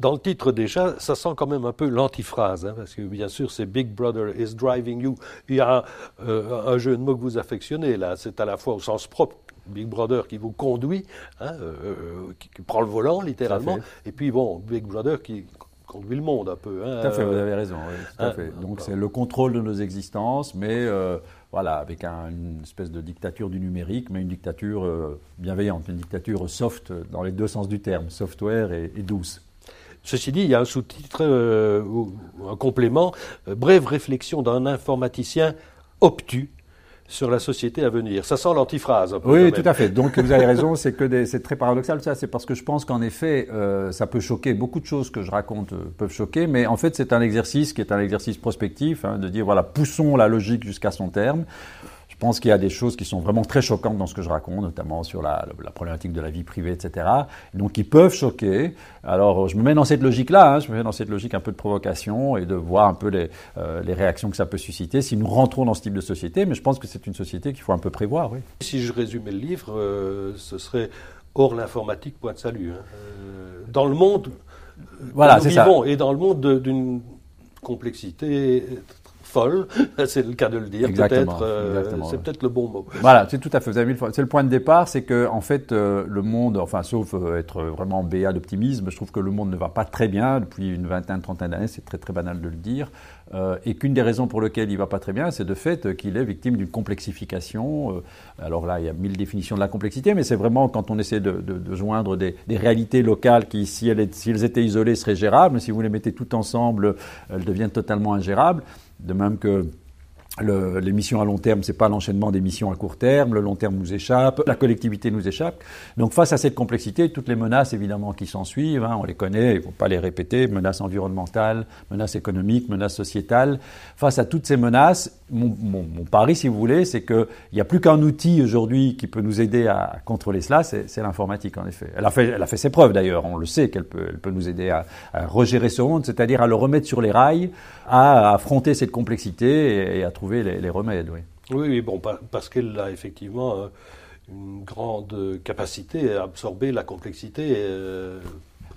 dans le titre déjà, ça sent quand même un peu l'antiphrase, hein, parce que bien sûr c'est Big Brother is driving you. Il y a euh, un jeu de mots que vous affectionnez là, c'est à la fois au sens propre, Big Brother qui vous conduit, hein, euh, euh, qui, qui prend le volant littéralement, et puis bon, Big Brother qui conduit le monde un peu. Hein, Tout à fait, vous avez raison. oui, tout à fait. Donc voilà. c'est le contrôle de nos existences, mais euh, voilà, avec un- une espèce de dictature du numérique, mais une dictature bienveillante, une dictature soft dans les deux sens du terme, software et, et douce. Ceci dit, il y a un sous-titre, euh, ou un complément, euh, brève réflexion d'un informaticien obtus sur la société à venir. Ça sent l'antiphrase un peu. Oui, tout à fait. Donc vous avez raison, c'est que des- c'est très paradoxal ça. C'est parce que je pense qu'en effet, euh, ça peut choquer. Beaucoup de choses que je raconte euh, peuvent choquer, mais en fait, c'est un exercice qui est un exercice prospectif, hein, de dire voilà, poussons la logique jusqu'à son terme. Je pense qu'il y a des choses qui sont vraiment très choquantes dans ce que je raconte, notamment sur la, la problématique de la vie privée, etc. Donc, qui peuvent choquer. Alors, je me mets dans cette logique-là, hein, je me mets dans cette logique un peu de provocation et de voir un peu les, euh, les réactions que ça peut susciter si nous rentrons dans ce type de société. Mais je pense que c'est une société qu'il faut un peu prévoir, oui. Si je résumais le livre, euh, ce serait hors l'informatique, point de salut. hein. Euh, dans le monde Voilà, nous c'est ça. vivons, et dans le monde de- d'une complexité folle, c'est le cas de le dire, Exactement, peut-être. euh, c'est ouais. peut-être le bon mot. Voilà, c'est tout à fait. Vous avez le- c'est le point de départ, c'est que en fait euh, le monde, enfin sauf euh, être vraiment béat d'optimisme, je trouve que le monde ne va pas très bien depuis une vingtaine, trentaine d'années. C'est très très banal de le dire, euh, et qu'une des raisons pour lesquelles il va pas très bien, c'est de fait qu'il est victime d'une complexification. euh, alors là, il y a mille définitions de la complexité, mais c'est vraiment quand on essaie de, de- de joindre des, des réalités locales qui, si elles, si elles étaient isolées, seraient gérables, mais si vous les mettez toutes ensemble, elles deviennent totalement ingérables. De même que le- les missions à long terme, c'est pas l'enchaînement des missions à court terme. Le long terme nous échappe, la collectivité nous échappe. Donc face à cette complexité, toutes les menaces évidemment qui s'en suivent, hein, on les connaît, il faut pas les répéter. Menaces environnementales, menaces économiques, menaces sociétales. Face à toutes ces menaces, mon, mon- mon pari, si vous voulez, c'est qu'il n'y a plus qu'un outil aujourd'hui qui peut nous aider à contrôler cela, c'est l'informatique en effet. Elle a fait, elle a fait ses preuves d'ailleurs. On le sait qu'elle peut, elle peut nous aider à, à regérer ce monde, c'est-à-dire à le remettre sur les rails, à affronter cette complexité et à trouver les, remèdes. Oui. Oui, oui, bon, pa- parce qu'elle a effectivement euh, une grande capacité à absorber la complexité. euh,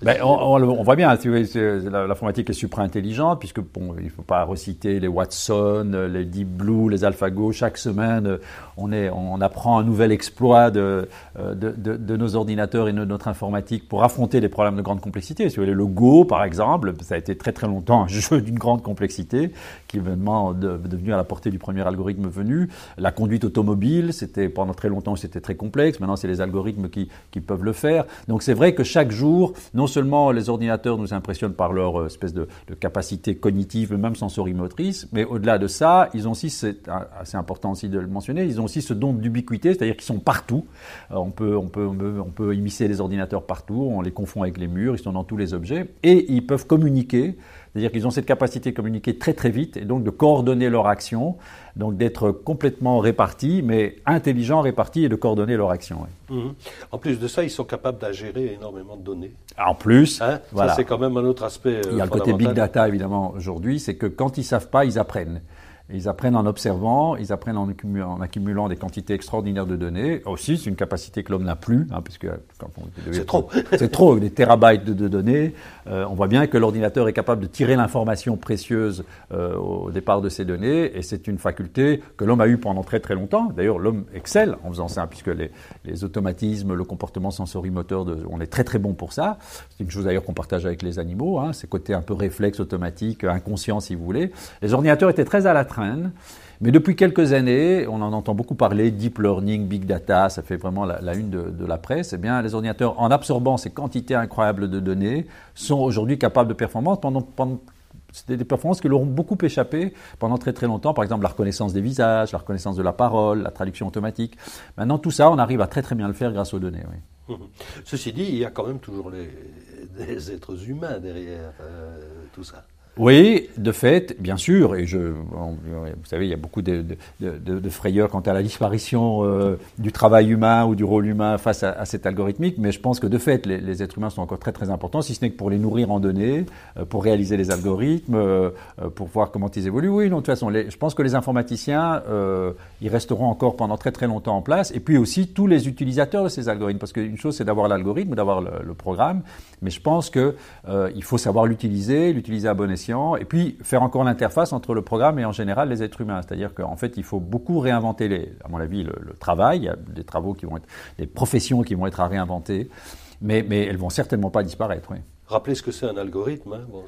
Ben, on, on on voit bien, c'est- la- l'informatique est supra intelligente, puisque bon, il ne faut pas reciter les Watson, euh, les Deep Blue, les AlphaGo. Chaque semaine, euh, on, est, on apprend un nouvel exploit de, euh, de, de- de nos ordinateurs et de notre informatique pour affronter les problèmes de grande complexité. Si vous voulez, le Go, par exemple, ça a été très très longtemps un jeu d'une grande complexité, qui est maintenant devenu à la portée du premier algorithme venu. La conduite automobile, c'était pendant très longtemps, c'était très complexe. Maintenant, c'est les algorithmes qui, qui peuvent le faire. Donc, c'est vrai que chaque jour, non seulement les ordinateurs nous impressionnent par leur euh, espèce de, capacité cognitive, même sensorimotrice, mais au-delà de ça, ils ont aussi, c'est euh, assez important aussi de le mentionner, ils ont aussi ce don d'ubiquité, c'est-à-dire qu'ils sont partout. Euh, on, peut, on, peut, on, peut, on peut immiscer les ordinateurs partout, on les confond avec les murs, ils sont dans tous les objets, et ils peuvent communiquer. C'est-à-dire qu'ils ont cette capacité de communiquer très très vite et donc de coordonner leur action, donc d'être complètement répartis, mais intelligents, répartis et de coordonner leur action. oui. mhm. En plus de ça, ils sont capables d'ingérer énormément de données. En plus, Hein voilà. Ça, c'est quand même un autre aspect. euh, Il y a le côté big data évidemment aujourd'hui, c'est que quand ils savent pas, ils apprennent. Ils apprennent en observant, ils apprennent en accumulant, en accumulant des quantités extraordinaires de données. Aussi, c'est une capacité que l'homme n'a plus, hein, puisque quand on devait- C'est trop. c'est trop, des terabytes de, de données. Euh, on voit bien que l'ordinateur est capable de tirer l'information précieuse euh, au départ de ces données, et c'est une faculté que l'homme a eue pendant très très longtemps. D'ailleurs, l'homme excelle en faisant ça, puisque les, les automatismes, le comportement sensorimoteur, de, on est très très bon pour ça. C'est une chose d'ailleurs qu'on partage avec les animaux, hein, ces côtés un peu réflexe, automatique, inconscient si vous voulez. Les ordinateurs étaient très à la Mais depuis quelques années, on en entend beaucoup parler, deep learning, big data, ça fait vraiment la, une de, la presse. Eh bien, les ordinateurs, en absorbant ces quantités incroyables de données, sont aujourd'hui capables de performance pendant, c'était des performances qui leur ont beaucoup échappé pendant très très longtemps. Par exemple, la reconnaissance des visages, la reconnaissance de la parole, la traduction automatique. Maintenant, tout ça, on arrive à très très bien le faire grâce aux données. Ceci dit, il y a quand même toujours les, des êtres humains derrière euh, tout ça. Oui, de fait, bien sûr, et je, vous savez, il y a beaucoup de, frayeurs quant à la disparition euh, du travail humain ou du rôle humain face à, cette algorithmique, mais je pense que de fait, les, êtres humains sont encore très très importants, si ce n'est que pour les nourrir en données, euh, pour réaliser les algorithmes, euh, pour voir comment ils évoluent. Oui, non, de toute façon, je pense que les informaticiens, ils resteront encore pendant très très longtemps en place, et puis aussi tous les utilisateurs de ces algorithmes, parce qu'une chose c'est d'avoir l'algorithme, d'avoir le, le, programme, mais je pense qu'il faut savoir l'utiliser, l'utiliser à bon escient et puis faire encore l'interface entre le programme et en général les êtres humains. C'est-à-dire qu'en fait, il faut beaucoup réinventer, les, à mon avis, le, travail. Il y a des travaux qui vont être, des professions qui vont être à réinventer, mais, mais elles vont certainement pas disparaître. Oui. Rappelez ce que c'est un algorithme. Hein.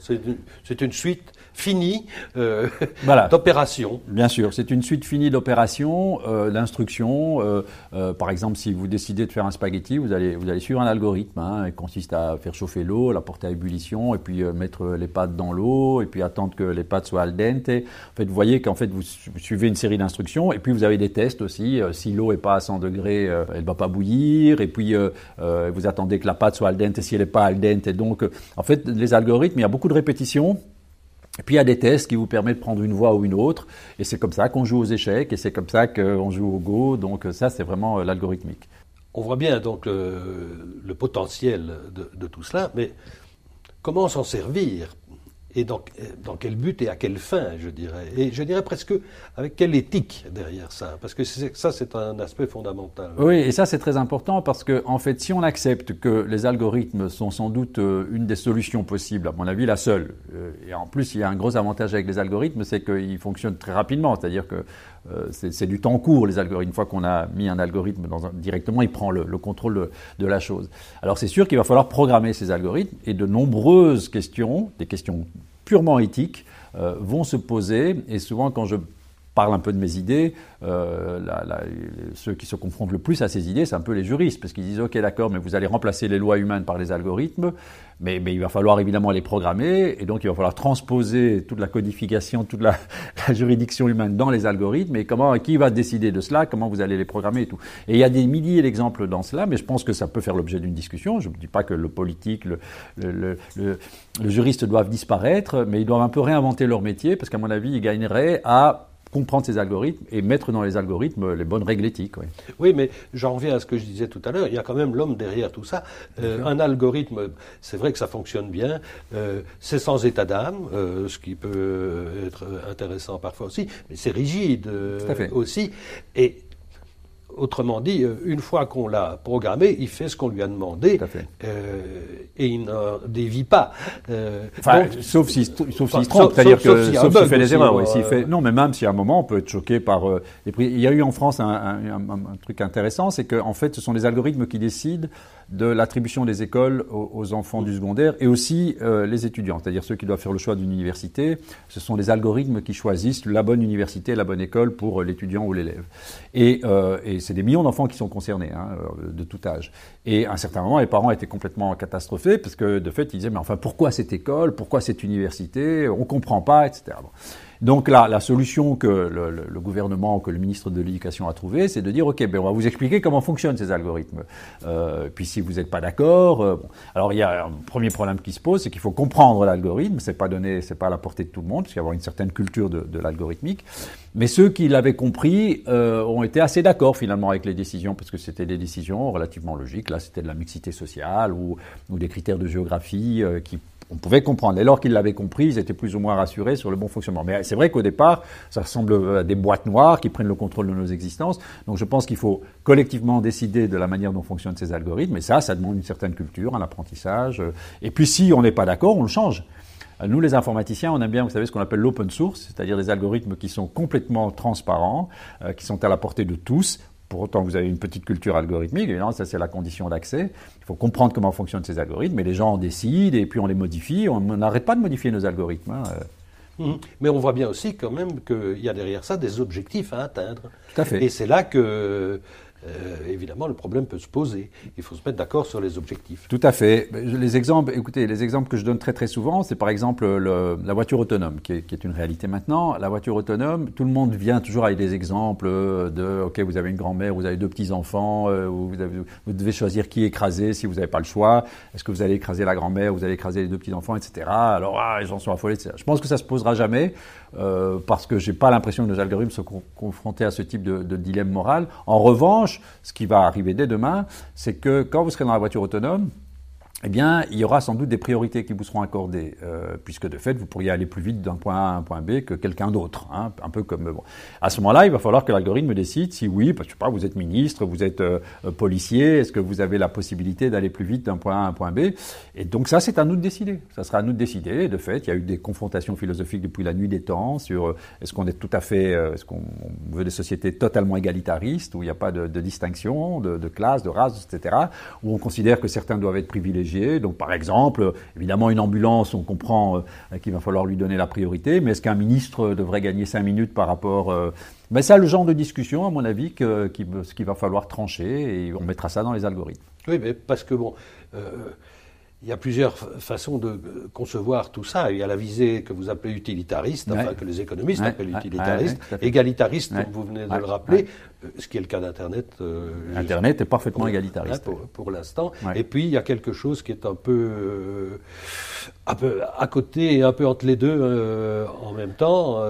c'est une, suite finie euh, d'opérations. Bien sûr, c'est une suite finie d'opérations, euh, d'instructions. Euh, par exemple, si vous décidez de faire un spaghetti, vous allez, vous allez suivre un algorithme. Hein, qui consiste à faire chauffer l'eau, la porter à ébullition, et puis mettre les pâtes dans l'eau, et puis attendre que les pâtes soient al dente. En fait, vous voyez qu'en fait, vous suivez une série d'instructions, et puis vous avez des tests aussi. si l'eau n'est pas à 100 degrés, elle ne va pas bouillir, et puis vous attendez que la pâte soit al dente, si elle n'est pas al dente, donc en fait, les algorithmes, il y a beaucoup de répétitions. Et puis il y a des tests qui vous permettent de prendre une voie ou une autre, et c'est comme ça qu'on joue aux échecs, et c'est comme ça qu'on joue au Go, donc ça c'est vraiment euh, l'algorithmique. On voit bien donc le, potentiel de, tout cela, mais comment s'en servir et dans, dans, quel but et à quelle fin, je dirais. Et je dirais presque avec quelle éthique derrière ça, parce que ça, c'est un aspect fondamental. Oui, et ça, c'est très important parce que, en fait, si on accepte que les algorithmes sont sans doute euh, une des solutions possibles, à mon avis, la seule, euh, et en plus, il y a un gros avantage avec les algorithmes, c'est qu'ils fonctionnent très rapidement, c'est-à-dire que c'est du temps court, les algorithmes. Une fois qu'on a mis un algorithme dans directement, il prend le, contrôle de, de, la chose. Alors c'est sûr qu'il va falloir programmer ces algorithmes et de nombreuses questions, des questions purement éthiques, euh, vont se poser. Et souvent, quand je parle un peu de mes idées, euh, ceux qui se confrontent le plus à ces idées, c'est un peu les juristes, parce qu'ils disent, OK, d'accord, mais vous allez remplacer les lois humaines par les algorithmes, mais, il va falloir évidemment les programmer, et donc il va falloir transposer toute la codification, toute la, juridiction humaine dans les algorithmes, et comment, qui va décider de cela, comment vous allez les programmer et tout. Et il y a des milliers d'exemples dans cela, mais je pense que ça peut faire l'objet d'une discussion. Je ne dis pas que le politique, le, le, le, le juriste doivent disparaître, mais ils doivent un peu réinventer leur métier, parce qu'à mon avis, ils gagneraient à comprendre ces algorithmes et mettre dans les algorithmes les bonnes règles éthiques. Oui, oui mais j'en reviens à ce que je disais tout à l'heure, il y a quand même l'homme derrière tout ça. Euh, un algorithme, c'est vrai que ça fonctionne bien, euh, c'est sans état d'âme, euh, ce qui peut être intéressant parfois aussi, mais c'est rigide aussi. Et Autrement dit, euh, une fois qu'on l'a programmé, il fait ce qu'on lui a demandé euh, et il n'en dévie pas. Euh, sauf s'il sauf se trompe, c'est-à-dire que sauf s'il fait des erreurs. fait, non, mais même si à un moment on peut être choqué par les prix. Il y a eu en France un, un truc intéressant, c'est qu'en fait, ce sont les algorithmes qui décident de l'attribution des écoles aux, enfants du secondaire et aussi euh, les étudiants, c'est-à-dire ceux qui doivent faire le choix d'une université. Ce sont les algorithmes qui choisissent la bonne université, la bonne école pour l'étudiant ou l'élève. Et, euh, c'est des millions d'enfants qui sont concernés, hein, euh, de tout âge. Et à un certain moment, les parents étaient complètement catastrophés parce que de fait, ils disaient mais enfin pourquoi cette école, pourquoi cette université, on comprend pas, etc. Donc là, la solution que le, gouvernement, que le ministre de l'Éducation a trouvée, c'est de dire, OK, ben on va vous expliquer comment fonctionnent ces algorithmes. Euh, puis si vous n'êtes pas d'accord, euh, alors il y a un premier problème qui se pose, c'est qu'il faut comprendre l'algorithme. C'est pas donné, c'est pas à la portée de tout le monde, parce qu'il y a une certaine culture de, l'algorithmique. Mais ceux qui l'avaient compris euh, ont été assez d'accord finalement avec les décisions, parce que c'était des décisions relativement logiques. Là, c'était de la mixité sociale ou, ou des critères de géographie qui on pouvait comprendre. Et lors qu'ils l'avaient compris, ils étaient plus ou moins rassurés sur le bon fonctionnement. Mais c'est vrai qu'au départ, ça ressemble à des boîtes noires qui prennent le contrôle de nos existences. Donc je pense qu'il faut collectivement décider de la manière dont fonctionnent ces algorithmes. Et ça, ça demande une certaine culture, un apprentissage. Et puis si on n'est pas d'accord, on le change. Nous, les informaticiens, on aime bien, vous savez, ce qu'on appelle l'open source, c'est-à-dire des algorithmes qui sont complètement transparents, euh, qui sont à la portée de tous. Pour autant, vous avez une petite culture algorithmique, évidemment, ça c'est la condition d'accès. Il faut comprendre comment fonctionnent ces algorithmes, mais les gens en décident et puis on les modifie. On n'arrête pas de modifier nos algorithmes. Hein. Mmh. Mais on voit bien aussi quand même qu'il y a derrière ça des objectifs à atteindre. Tout à fait. Et c'est là que euh, évidemment, le problème peut se poser. Il faut se mettre d'accord sur les objectifs. Tout à fait. Les exemples, écoutez, les exemples que je donne très très souvent, c'est par exemple la voiture autonome, qui est, une réalité maintenant. La voiture autonome, tout le monde vient toujours avec des exemples de, ok, vous avez une grand-mère, vous avez deux petits-enfants, euh, vous, devez choisir qui écraser si vous n'avez pas le choix. Est-ce que vous allez écraser la grand-mère, vous allez écraser les deux petits-enfants, etc. Alors, ah, les gens sont affolés, etc. Je pense que ça se posera jamais. Euh, parce que j'ai pas l'impression que nos algorithmes sont confrontés à ce type de, de, dilemme moral. En revanche, ce qui va arriver dès demain, c'est que quand vous serez dans la voiture autonome, eh bien, il y aura sans doute des priorités qui vous seront accordées, euh, puisque de fait, vous pourriez aller plus vite d'un point A à un point B que quelqu'un d'autre. Hein, un peu comme bon. À ce moment-là, il va falloir que l'algorithme décide si oui, parce que je sais pas, vous êtes ministre, vous êtes euh, policier, est-ce que vous avez la possibilité d'aller plus vite d'un point A à un point B? Et donc ça, c'est à nous de décider. Ça sera à nous de décider. De fait, il y a eu des confrontations philosophiques depuis la nuit des temps sur euh, est-ce qu'on est tout à fait, est-ce qu'on veut des sociétés totalement égalitaristes où il n'y a pas de, de distinction de, de classe, de race, etc. Où on considère que certains doivent être privilégiés donc, par exemple, évidemment, une ambulance, on comprend euh, qu'il va falloir lui donner la priorité, mais est-ce qu'un ministre devrait gagner cinq minutes par rapport euh, ben, C'est le genre de discussion, à mon avis, qu'il va falloir trancher et on mettra ça dans les algorithmes. Oui, mais parce que bon. Euh, il y a plusieurs façons de concevoir tout ça. Il y a la visée que vous appelez utilitariste, enfin que les économistes appellent utilitariste, égalitariste, comme vous venez de le rappeler, ce qui est le cas d'Internet. Euh, Internet est parfaitement égalitariste. pour, l'instant. Et puis, il y a quelque chose qui est un peu, euh, un peu à côté et un peu entre les deux en même temps.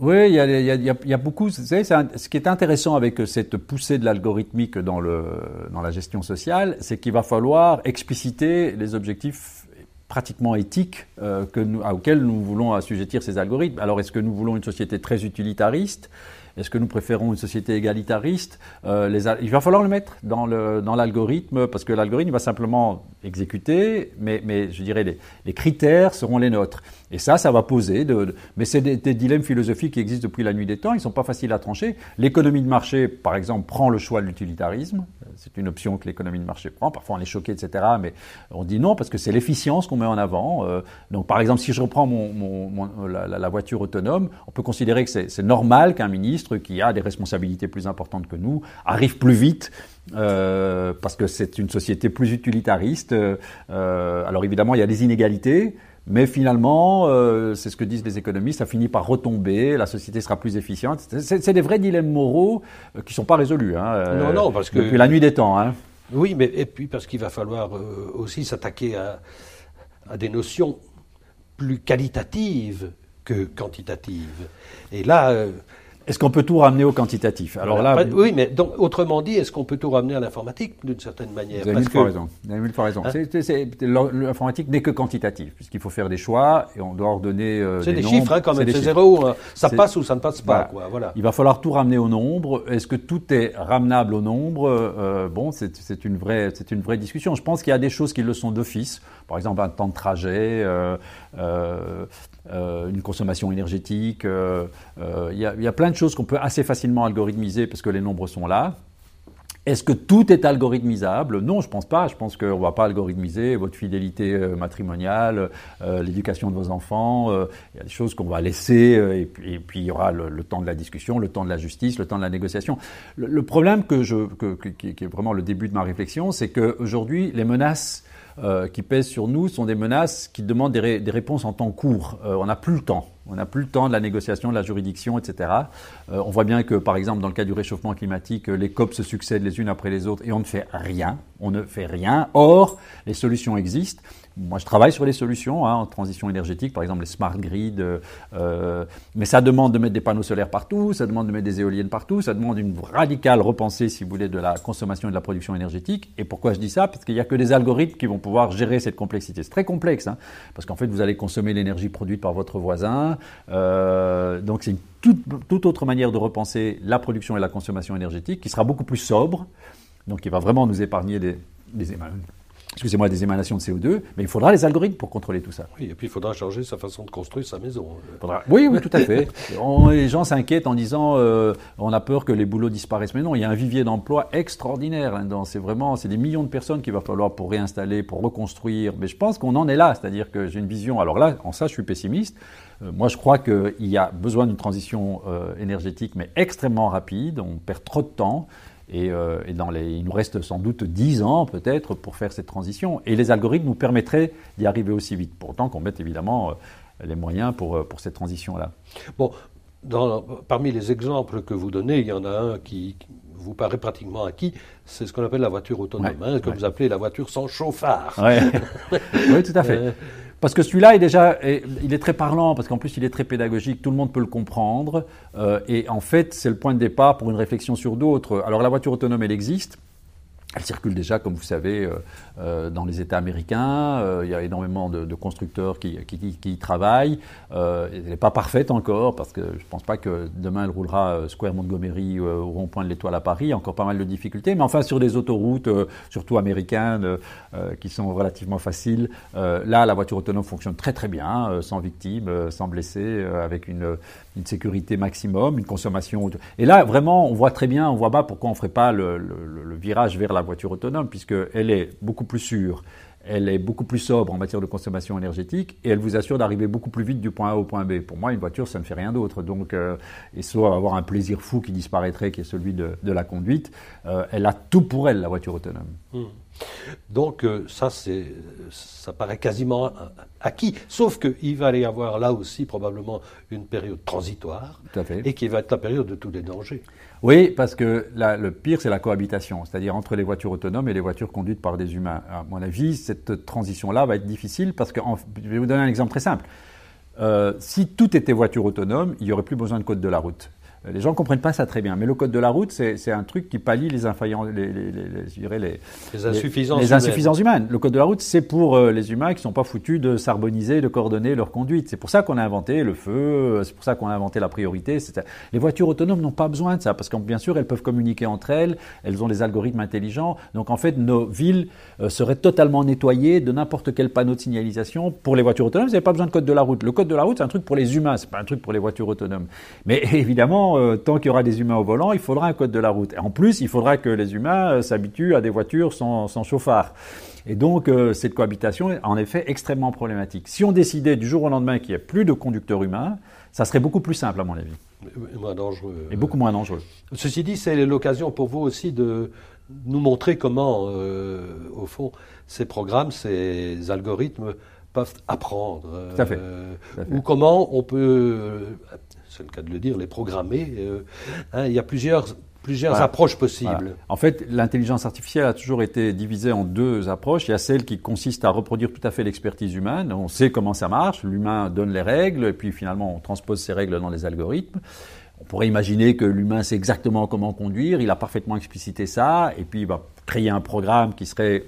Oui, il y, a, il, y a, beaucoup. Vous savez, ce qui est intéressant avec cette poussée de l'algorithmique dans, le, dans la gestion sociale, c'est qu'il va falloir expliciter les objectifs pratiquement éthiques que nous, auxquels nous voulons assujettir ces algorithmes. Alors, est-ce que nous voulons une société très utilitariste? Est-ce que nous préférons une société égalitariste euh, Il va falloir le mettre dans l'algorithme dans parce que l'algorithme va simplement exécuter, mais, mais je dirais les, les, critères seront les nôtres. Et ça, ça va poser. De, mais c'est des, des, dilemmes philosophiques qui existent depuis la nuit des temps. Ils ne sont pas faciles à trancher. L'économie de marché, par exemple, prend le choix de l'utilitarisme. C'est une option que l'économie de marché prend. Parfois, on est choqué, etc. Mais on dit non parce que c'est l'efficience qu'on met en avant. Euh, donc, par exemple, si je reprends mon, mon, la, la, voiture autonome, on peut considérer que c'est normal qu'un ministre qui a des responsabilités plus importantes que nous arrive plus vite euh, parce que c'est une société plus utilitariste. Euh, alors évidemment, il y a des inégalités. Mais finalement, euh, c'est ce que disent les économistes, ça finit par retomber, la société sera plus efficiente. C'est des vrais dilemmes moraux euh, qui ne sont pas résolus. Hein, euh, non, non, parce que... Depuis la nuit des temps. Hein. Oui, mais et puis parce qu'il va falloir aussi s'attaquer à, à, des notions plus qualitatives que quantitatives. Et là, est-ce qu'on peut tout ramener au quantitatif? Alors là, oui, mais donc, autrement dit, est-ce qu'on peut tout ramener à l'informatique d'une certaine manière? Vous avez mille fois raison. Vous avez mille fois raison. Hein l'informatique n'est que quantitatif, puisqu'il faut faire des choix et on doit ordonner. Euh, c'est des, chiffres, hein, quand même. C'est zéro. Hein. Ça passe ou ça ne passe pas. Quoi, voilà. Il va falloir tout ramener au nombre. Est-ce que tout est ramenable au nombre? Euh, Bon, c'est une vraie, c'est une vraie discussion. Je pense qu'il y a des choses qui le sont d'office. Par exemple, un temps de trajet. Euh, euh une consommation énergétique. Euh, euh, il y, a plein de choses qu'on peut assez facilement algorithmiser parce que les nombres sont là. Est-ce que tout est algorithmisable? Non, je pense pas. Je pense qu'on ne va pas algorithmiser votre fidélité matrimoniale, l'éducation de vos enfants. Il y a des choses qu'on va laisser et puis, il y aura le, temps de la discussion, le temps de la justice, le temps de la négociation. Le, problème que je, qui, qui, est vraiment le début de ma réflexion, c'est qu'aujourd'hui, les menaces euh, qui pèsent sur nous sont des menaces qui demandent des, réponses en temps court. Euh, on n'a plus le temps. On n'a plus le temps de la négociation, de la juridiction, etc. Euh, on voit bien que, par exemple, dans le cas du réchauffement climatique, les COP se succèdent les unes après les autres et on ne fait rien. On ne fait rien. Or, les solutions existent. Moi, je travaille sur les solutions hein, en transition énergétique, par exemple les smart grids, euh, euh, mais ça demande de mettre des panneaux solaires partout, ça demande de mettre des éoliennes partout, ça demande une radicale repensée, si vous voulez, de la consommation et de la production énergétique. Et pourquoi je dis ça? Parce qu'il n'y a que des algorithmes qui vont pouvoir gérer cette complexité. C'est très complexe, hein, parce qu'en fait, vous allez consommer l'énergie produite par votre voisin. Euh, donc, c'est une toute, toute, autre manière de repenser la production et la consommation énergétique, qui sera beaucoup plus sobre, donc qui va vraiment nous épargner des, des excusez-moi, des émanations de CO2, mais il faudra les algorithmes pour contrôler tout ça. Oui, et puis il faudra changer sa façon de construire sa maison. Oui, oui, tout à fait. les gens s'inquiètent en disant euh, on a peur que les boulots disparaissent, mais non, il y a un vivier d'emploi extraordinaire. Hein, c'est vraiment, c'est des millions de personnes qu'il va falloir pour réinstaller, pour reconstruire. Mais je pense qu'on en est là, c'est-à-dire que j'ai une vision. Alors là, en ça, je suis pessimiste. Euh, moi, je crois qu'il y a besoin d'une transition euh, énergétique, mais extrêmement rapide. On perd trop de temps. Et, dans les, il nous reste sans doute 10 ans peut-être pour faire cette transition. Et les algorithmes nous permettraient d'y arriver aussi vite. Pourtant qu'on mette évidemment les moyens pour, pour cette transition-là. Bon, dans, parmi les exemples que vous donnez, il y en a un qui, vous paraît pratiquement acquis, c'est ce qu'on appelle la voiture autonome, hein, que vous appelez la voiture sans chauffard. oui, tout à fait. Euh, parce que celui-là est déjà, très parlant, parce qu'en plus il est très pédagogique, tout le monde peut le comprendre, euh, et en fait c'est le point de départ pour une réflexion sur d'autres. Alors la voiture autonome, elle existe, elle circule déjà, comme vous savez, euh, euh, dans les États américains. Euh, il y a énormément de, constructeurs qui, y travaillent. elle n'est pas parfaite encore, parce que je ne pense pas que demain elle roulera Square Montgomery au rond-point de l'Étoile à Paris. Encore pas mal de difficultés. Mais enfin, sur des autoroutes, surtout américaines, qui sont relativement faciles, là, la voiture autonome fonctionne très très bien, sans victimes, sans blessés, avec une, sécurité maximum, une consommation. Et là, vraiment, on voit très bien, on voit pas pourquoi on ne ferait pas le, le virage vers la voiture autonome, puisqu'elle est beaucoup plus sûre, elle est beaucoup plus sobre en matière de consommation énergétique et elle vous assure d'arriver beaucoup plus vite du point A au point B. Pour moi, une voiture, ça ne fait rien d'autre. Donc, euh, et soit avoir un plaisir fou qui disparaîtrait, qui est celui de, la conduite, euh, elle a tout pour elle, la voiture autonome. Hmm. Donc, euh, ça, ça paraît quasiment acquis. Sauf qu'il va y avoir là aussi probablement une période transitoire et qui va être la période de tous les dangers. Oui, parce que le pire, c'est la cohabitation, c'est-à-dire entre les voitures autonomes et les voitures conduites par des humains. À mon avis, cette transition-là va être difficile parce que, je vais vous donner un exemple très simple. Euh, si tout était voiture autonome, il n'y aurait plus besoin de code de la route. Les gens ne comprennent pas ça très bien. Mais le code de la route, c'est un truc qui pallie les, les, les, les, insuffisances, les, insuffisances humaines. Le code de la route, c'est pour euh, les humains qui ne sont pas foutus de s'harmoniser, de coordonner leur conduite. C'est pour ça qu'on a inventé le feu, euh, c'est pour ça qu'on a inventé la priorité. Les voitures autonomes n'ont pas besoin de ça, parce que bien sûr, elles peuvent communiquer entre elles, elles ont des algorithmes intelligents. Donc en fait, nos villes euh, seraient totalement nettoyées de n'importe quel panneau de signalisation. Pour les voitures autonomes, vous n'avez pas besoin de code de la route. Le code de la route, c'est un truc pour les humains, c'est pas un truc pour les voitures autonomes. Mais évidemment, euh, tant qu'il y aura des humains au volant, il faudra un code de la route. Et en plus, il faudra que les humains euh, s'habituent à des voitures sans, chauffard. Et donc, euh, cette cohabitation est en effet extrêmement problématique. Si on décidait du jour au lendemain qu'il n'y ait plus de conducteurs humains, ça serait beaucoup plus simple, à mon avis. Et moins dangereux. Et beaucoup moins dangereux. Ceci dit, c'est l'occasion pour vous aussi de nous montrer comment, au fond, ces programmes, ces algorithmes peuvent apprendre. Tout à fait. Ou comment on peut c'est le cas de le dire, les programmer. Euh, hein, il y a plusieurs, plusieurs approches possibles. En fait, l'intelligence artificielle a toujours été divisée en deux approches. Il y a celle qui consiste à reproduire tout à fait l'expertise humaine. On sait comment ça marche, l'humain donne les règles, et puis finalement on transpose ces règles dans les algorithmes. On pourrait imaginer que l'humain sait exactement comment conduire, il a parfaitement explicité ça, et puis il va créer un programme qui serait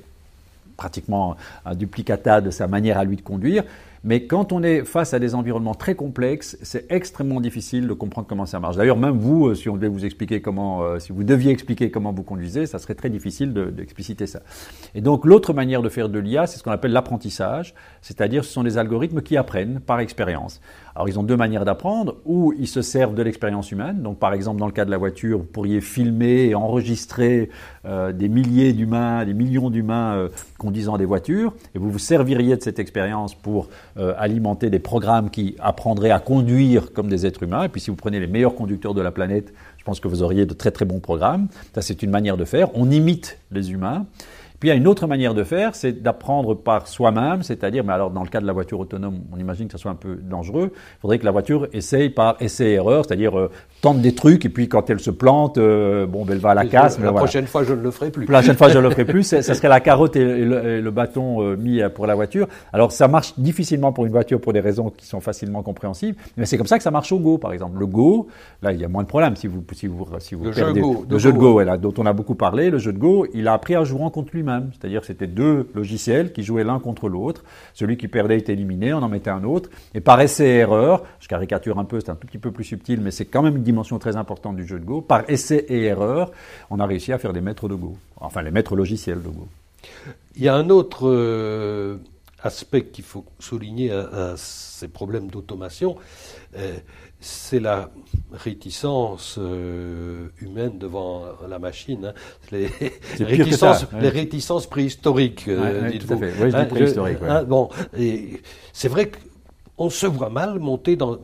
pratiquement un duplicata de sa manière à lui de conduire. Mais quand on est face à des environnements très complexes, c'est extrêmement difficile de comprendre comment ça marche. D'ailleurs, même vous, euh, si on devait vous expliquer comment, euh, si vous deviez expliquer comment vous conduisez, ça serait très difficile d'expliciter ça. Et donc, l'autre manière de faire de l'IA, c'est ce qu'on appelle l'apprentissage, c'est-à-dire ce sont des algorithmes qui apprennent par expérience. Alors, ils ont deux manières d'apprendre, ou ils se servent de l'expérience humaine. Donc, par exemple, dans le cas de la voiture, vous pourriez filmer et enregistrer euh, des milliers d'humains, des millions d'humains conduisant des voitures, et vous vous serviriez de cette expérience pour euh, alimenter des programmes qui apprendraient à conduire comme des êtres humains. Et puis si vous prenez les meilleurs conducteurs de la planète, je pense que vous auriez de très très bons programmes. Ça c'est une manière de faire. On imite les humains. Puis il y a une autre manière de faire, c'est d'apprendre par soi-même, c'est-à-dire, mais alors dans le cas de la voiture autonome, on imagine que ça soit un peu dangereux. Il faudrait que la voiture essaye par essai-erreur, c'est-à-dire euh, tente des trucs et puis quand elle se plante, euh, bon, ben, elle va à la casse. la prochaine fois, je ne le ferai plus. La prochaine fois, je ne le ferai plus. Ça serait la carotte et le, bâton euh, mis pour la voiture. Alors ça marche difficilement pour une voiture pour des raisons qui sont facilement compréhensibles, mais c'est comme ça que ça marche au Go, par exemple. Le Go, là, il y a moins de problèmes si vous si vous si vous le jeu Go, le jeu de Go, dont on a beaucoup parlé. Le jeu de Go, il a appris à jouer en contre lui C'est-à-dire que c'était deux logiciels qui jouaient l'un contre l'autre. Celui qui perdait était éliminé, on en mettait un autre. Et par essai-erreur, je caricature un peu, c'est un tout petit peu plus subtil, mais c'est quand même une dimension très importante du jeu de Go. Par essai et erreur, on a réussi à faire des maîtres de Go. Enfin, les maîtres logiciels de Go. Il y a un autre euh, aspect qu'il faut souligner à, ces problèmes d'automation. Euh, c'est la réticence euh, humaine devant la machine, hein. les, réticences, les réticences préhistoriques, euh, dites-vous. Oui, hein. Hein, bon, c'est vrai qu'on se voit mal monter dans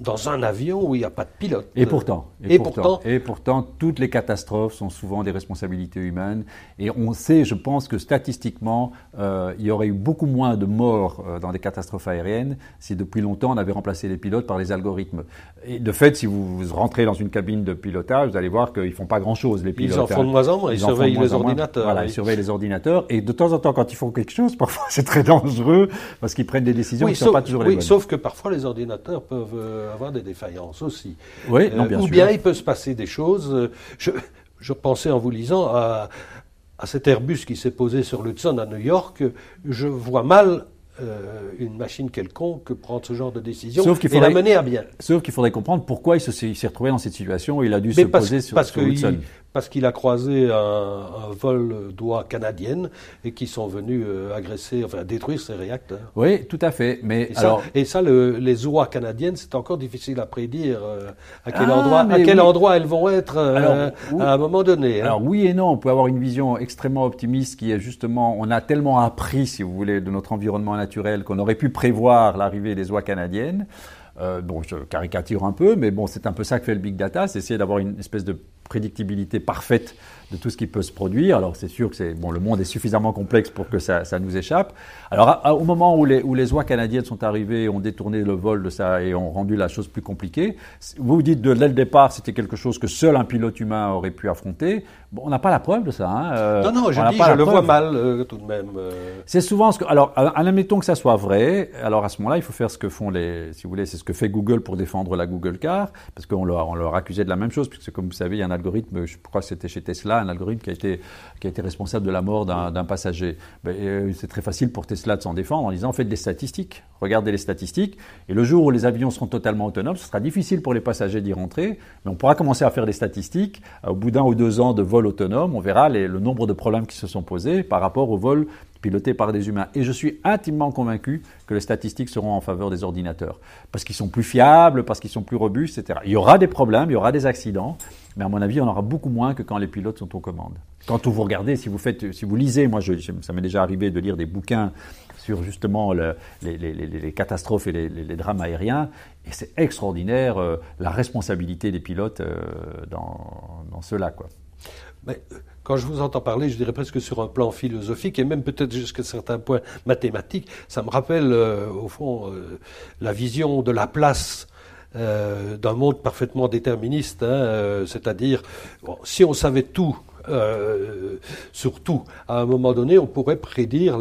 dans un avion où il n'y a pas de pilote. Et pourtant, et, pourtant, et pourtant, toutes les catastrophes sont souvent des responsabilités humaines. Et on sait, je pense que statistiquement, euh, il y aurait eu beaucoup moins de morts euh, dans des catastrophes aériennes si depuis longtemps on avait remplacé les pilotes par les algorithmes. Et de fait, si vous, rentrez dans une cabine de pilotage, vous allez voir qu'ils font pas grand-chose les pilotes. Ils en font de moins en moins. Ils, surveillent les ordinateurs. Voilà, ils surveillent les ordinateurs. Et de temps en temps, quand ils font quelque chose, parfois c'est très dangereux parce qu'ils prennent des décisions qui ne sont pas toujours les bonnes. Sauf que parfois les ordinateurs peuvent euh, avoir des défaillances aussi. Oui, non, bien euh, ou bien il peut se passer des choses. Je, je pensais en vous lisant à, à cet Airbus qui s'est posé sur l'Hudson à New York. Je vois mal euh, une machine quelconque prendre ce genre de décision sauf qu'il faudrait, et la mener à bien. Sauf qu'il faudrait comprendre pourquoi il s'est retrouvé dans cette situation où il a dû se poser sur, parce sur Hudson parce qu'il a croisé un, vol d'oies canadiennes et qui sont venus euh, agresser, enfin détruire ses réacteurs. Oui, tout à fait. Mais et alors... ça, et ça les oies canadiennes, c'est encore difficile à prédire euh, à quel ah, endroit, à quel endroit elles vont être euh, à un moment donné. Hein. Alors oui et non, on peut avoir une vision extrêmement optimiste qui est justement, on a tellement appris, si vous voulez, de notre environnement naturel qu'on aurait pu prévoir l'arrivée des oies canadiennes. Euh, bon, je caricature un peu, mais bon, c'est un peu ça que fait le big data, c'est essayer d'avoir une espèce de prédictibilité parfaite de tout ce qui peut se produire. Alors c'est sûr que c'est bon, le monde est suffisamment complexe pour que ça, ça nous échappe. Alors au moment où les, où les oies canadiennes sont arrivées, ont détourné le vol de ça et ont rendu la chose plus compliquée, vous vous dites de dès le départ c'était quelque chose que seul un pilote humain aurait pu affronter. Bon, on n'a pas la preuve de ça. Hein. Euh, non, non, je dis, je le vois mal euh, tout de même. Euh. C'est souvent ce que. Alors, admettons que ça soit vrai. Alors à ce moment-là, il faut faire ce que font les. Si vous voulez, c'est ce que fait Google pour défendre la Google Car, parce qu'on leur, on leur accusait de la même chose, puisque comme vous savez, il y a un algorithme, je crois que c'était chez Tesla, un algorithme qui a été, qui a été responsable de la mort d'un passager. Ben, c'est très facile pour Tesla de s'en défendre en disant faites des statistiques, regardez les statistiques, et le jour où les avions seront totalement autonomes, ce sera difficile pour les passagers d'y rentrer, mais on pourra commencer à faire des statistiques. Au bout d'un ou deux ans de vol autonome, on verra le nombre de problèmes qui se sont posés par rapport au vol piloté par des humains. Et je suis intimement convaincu que les statistiques seront en faveur des ordinateurs. Parce qu'ils sont plus fiables, parce qu'ils sont plus robustes, etc. Il y aura des problèmes, il y aura des accidents, mais à mon avis, on aura beaucoup moins que quand les pilotes sont aux commandes. Quand vous regardez, si vous, faites, si vous lisez, moi ça m'est déjà arrivé de lire des bouquins sur justement les, catastrophes et les, drames aériens, et c'est extraordinaire euh, la responsabilité des pilotes euh, dans, cela. Euh, quand je vous entends parler, je dirais presque sur un plan philosophique et même peut-être jusqu'à certains points mathématiques, ça me rappelle au fond la vision de la place d'un monde parfaitement déterministe, hein, c'est-à-dire si on savait tout sur tout, à un moment donné, on pourrait prédire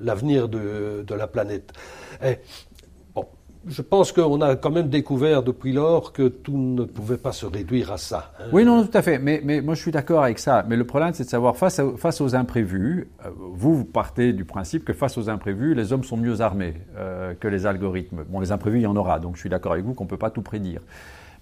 l'avenir de, de, la planète. Et je pense qu'on a quand même découvert depuis lors que tout ne pouvait pas se réduire à ça. Hein. Oui, non, tout à fait. Mais, mais moi, je suis d'accord avec ça. Mais le problème, c'est de savoir, face, face aux imprévus, euh, vous, vous partez du principe que face aux imprévus, les hommes sont mieux armés euh, que les algorithmes. Bon, les imprévus, il y en aura. Donc, je suis d'accord avec vous qu'on ne peut pas tout prédire.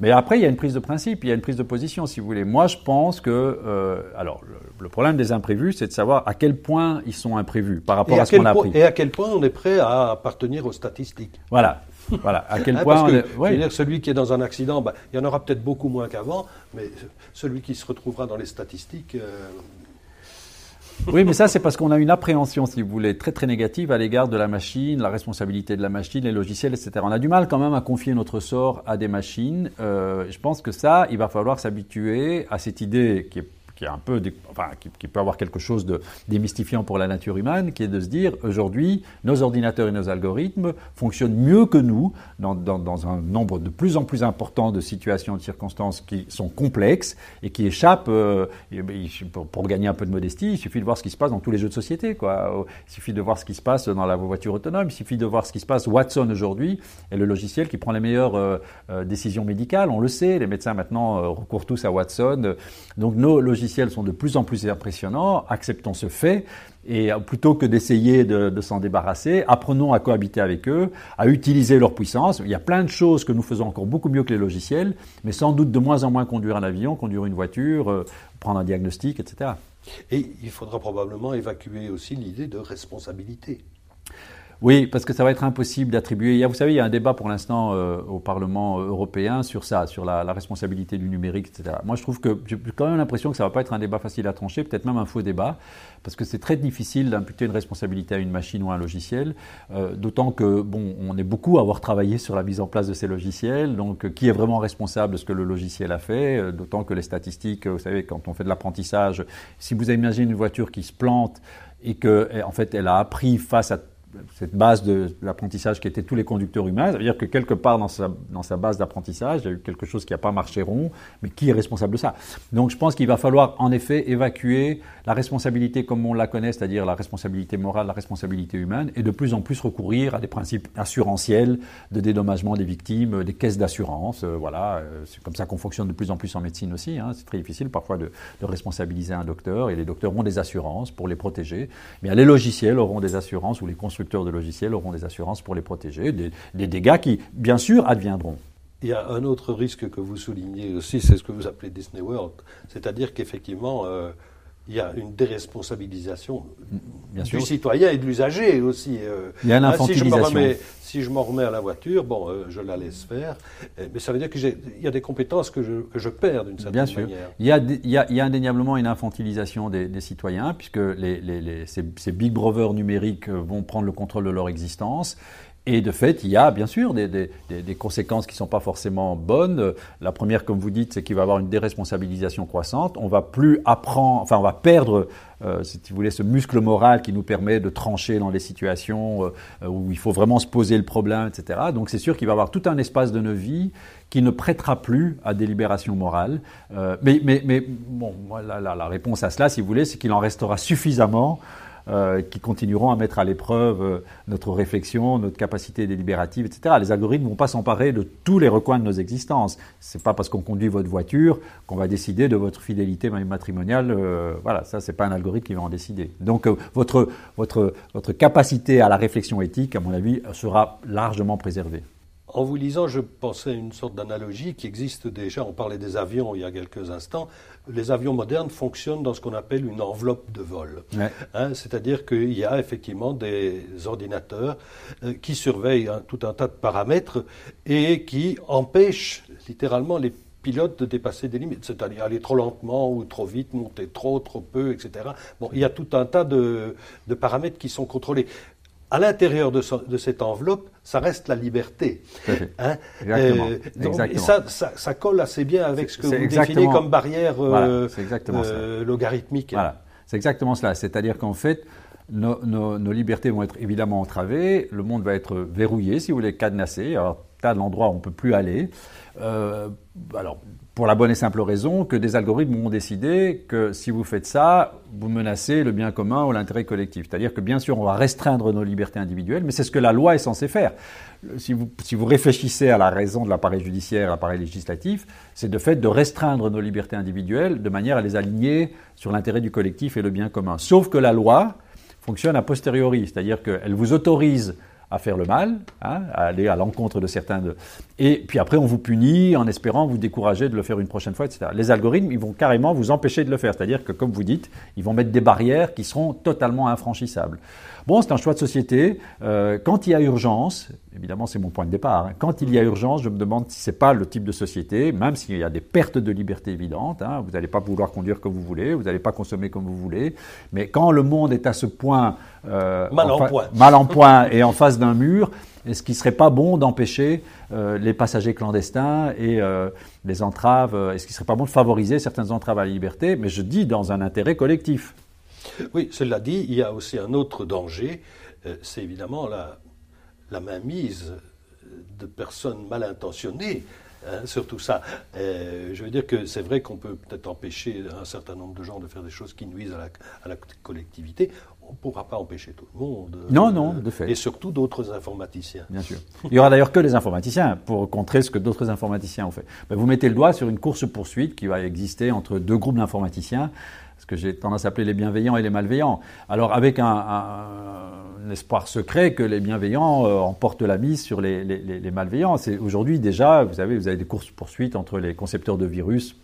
Mais après, il y a une prise de principe, il y a une prise de position, si vous voulez. Moi, je pense que, euh, alors, le, problème des imprévus, c'est de savoir à quel point ils sont imprévus par rapport à, ce qu'on a appris. Et à quel point on est prêt à appartenir aux statistiques. Voilà. Voilà, à quel hein, point. dire, celui qui est dans un accident, bah, il y en aura peut-être beaucoup moins qu'avant, mais celui qui se retrouvera dans les statistiques. Euh, oui, mais ça, c'est parce qu'on a une appréhension, si vous voulez, très très négative à l'égard de la machine, la responsabilité de la machine, les logiciels, etc. On a du mal quand même à confier notre sort à des machines. Euh, je pense que ça, il va falloir s'habituer à cette idée qui est qui un peu, enfin, qui, peut avoir quelque chose de démystifiant pour la nature humaine, qui est de se dire aujourd'hui, nos ordinateurs et nos algorithmes fonctionnent mieux que nous dans, dans, un nombre de plus en plus important de situations, de circonstances qui sont complexes et qui échappent. Euh, pour, gagner un peu de modestie, il suffit de voir ce qui se passe dans tous les jeux de société. Quoi. Il suffit de voir ce qui se passe dans la voiture autonome. Il suffit de voir ce qui se passe. Watson aujourd'hui est le logiciel qui prend les meilleures euh, euh, décisions médicales. On le sait. Les médecins maintenant recourent tous à Watson. Donc nos logiciels logiciels sont de plus en plus impressionnants, acceptons ce fait, et plutôt que d'essayer de, s'en débarrasser, apprenons à cohabiter avec eux, à utiliser leur puissance. Il y a plein de choses que nous faisons encore beaucoup mieux que les logiciels, mais sans doute de moins en moins conduire un avion, conduire une voiture, euh, prendre un diagnostic, etc. Et il faudra probablement évacuer aussi l'idée de responsabilité. Oui, parce que ça va être impossible d'attribuer. Vous savez, il y a un débat pour l'instant euh, au Parlement européen sur ça, sur la, responsabilité du numérique, etc. Moi, je trouve que j'ai quand même l'impression que ça ne va pas être un débat facile à trancher, peut-être même un faux débat, parce que c'est très difficile d'imputer une responsabilité à une machine ou à un logiciel, euh, d'autant que, bon, on est beaucoup à avoir travaillé sur la mise en place de ces logiciels, donc qui est vraiment responsable de ce que le logiciel a fait, euh, d'autant que les statistiques, vous savez, quand on fait de l'apprentissage, si vous imaginez une voiture qui se plante et qu'en en fait, elle a appris face à cette base de l'apprentissage qui était tous les conducteurs humains. Ça veut dire que quelque part dans sa, dans sa base d'apprentissage, il y a eu quelque chose qui n'a pas marché rond, mais qui est responsable de ça Donc je pense qu'il va falloir en effet évacuer la responsabilité comme on la connaît, c'est-à-dire la responsabilité morale, la responsabilité humaine, et de plus en plus recourir à des principes assurantiels de dédommagement des victimes, des caisses d'assurance. Euh, voilà, euh, c'est comme ça qu'on fonctionne de plus en plus en médecine aussi. Hein. C'est très difficile parfois de, responsabiliser un docteur, et les docteurs ont des assurances pour les protéger. Mais les logiciels auront des assurances, ou les constructeurs de logiciels auront des assurances pour les protéger, des, des dégâts qui, bien sûr, adviendront. Il y a un autre risque que vous soulignez aussi, c'est ce que vous appelez Disney World. C'est-à-dire qu'effectivement, euh, il y a une déresponsabilisation du citoyen et de l'usager aussi. Euh. il y a une infantilisation. Si je m'en remets, à la voiture, bon, euh, je la laisse faire, mais ça veut dire qu'il y a des compétences que je, que je perds d'une certaine Bien sûr. manière. Il y, a, il, y a, il y a indéniablement une infantilisation des, des citoyens, puisque les, les, ces, ces, big brothers numériques vont prendre le contrôle de leur existence et de fait, il y a bien sûr des, des, des conséquences qui ne sont pas forcément bonnes. La première, comme vous dites, c'est qu'il va y avoir une déresponsabilisation croissante. On va plus apprendre, enfin, on va perdre, euh, si vous voulez, ce muscle moral qui nous permet de trancher dans les situations euh, où il faut vraiment se poser le problème, etc. Donc, c'est sûr qu'il va y avoir tout un espace de nos vies qui ne prêtera plus à des libérations morales. Euh, mais, mais, mais, bon, la, la, la réponse à cela, si vous voulez, c'est qu'il en restera suffisamment euh, qui continueront à mettre à l'épreuve euh, notre réflexion, notre capacité délibérative, etc. Les algorithmes ne vont pas s'emparer de tous les recoins de nos existences. Ce n'est pas parce qu'on conduit votre voiture qu'on va décider de votre fidélité matrimoniale. Euh, voilà, ça, c'est pas un algorithme qui va en décider. Donc, votre, votre, votre capacité à la réflexion éthique, à mon avis, sera largement préservée. En vous lisant, je pensais à une sorte d'analogie qui existe déjà. On parlait des avions il y a quelques instants. Les avions modernes fonctionnent dans ce qu'on appelle une enveloppe de vol. Hein, c'est-à-dire qu'il y a effectivement des ordinateurs euh, qui surveillent tout un tas de paramètres et qui empêchent littéralement les pilotes de dépasser des limites, c'est-à-dire aller trop lentement ou trop vite, monter trop, trop peu, etc. Bon, il y a tout un tas de paramètres qui sont contrôlés à l'intérieur de, cette enveloppe, ça reste la liberté. Hein exactement. Euh, et ça, ça, colle assez bien avec ce que vous définissez comme barrière euh, euh, logarithmique. Voilà. C'est exactement cela. C'est-à-dire qu'en fait, nos, libertés vont être évidemment entravées, le monde va être verrouillé, si vous voulez, cadenassé. Alors, tas d'endroits où on ne peut plus aller. alors, pour la bonne et simple raison que des algorithmes ont décidé que si vous faites ça, vous menacez le bien commun ou l'intérêt collectif. C'est-à-dire que bien sûr, on va restreindre nos libertés individuelles, mais c'est ce que la loi est censée faire. Si vous, si vous réfléchissez à la raison de l'appareil judiciaire, l'appareil législatif, c'est de fait de restreindre nos libertés individuelles de manière à les aligner sur l'intérêt du collectif et le bien commun. Sauf que la loi fonctionne a posteriori, c'est-à-dire qu'elle vous autorise à faire le mal, hein, à aller à l'encontre de certains de... Et puis après, on vous punit en espérant vous décourager de le faire une prochaine fois, etc. Les algorithmes, ils vont carrément vous empêcher de le faire. C'est-à-dire que, comme vous dites, ils vont mettre des barrières qui seront totalement infranchissables. Bon, c'est un choix de société. Euh, quand il y a urgence, évidemment c'est mon point de départ, hein, quand il y a urgence, je me demande si c'est pas le type de société, même s'il y a des pertes de liberté évidentes, hein, vous n'allez pas pouvoir conduire comme vous voulez, vous n'allez pas consommer comme vous voulez, mais quand le monde est à ce point, euh, mal, en point. mal en point et en face d'un mur, est-ce qu'il ne serait pas bon d'empêcher euh, les passagers clandestins et les entraves Est-ce qu'il ne serait pas bon de favoriser certaines entraves à la liberté Mais je dis dans un intérêt collectif. Oui, cela dit, il y a aussi un autre danger, euh, c'est évidemment la, la mainmise de personnes mal intentionnées hein, sur tout ça. Euh, je veux dire que c'est vrai qu'on peut peut-être empêcher un certain nombre de gens de faire des choses qui nuisent à la, collectivité. On ne pourra pas empêcher tout le monde. Non, non, de fait. Et surtout d'autres informaticiens. Bien sûr. Il y aura d'ailleurs que les informaticiens pour contrer ce que d'autres informaticiens ont fait. vous mettez le doigt sur une course-poursuite qui va exister entre deux groupes d'informaticiens ce que j'ai tendance à appeler les bienveillants et les malveillants. Alors avec un, espoir secret que les bienveillants euh, emportent la mise sur les, les, les malveillants. C'est aujourd'hui déjà, vous savez, vous avez des courses poursuites entre les concepteurs de virus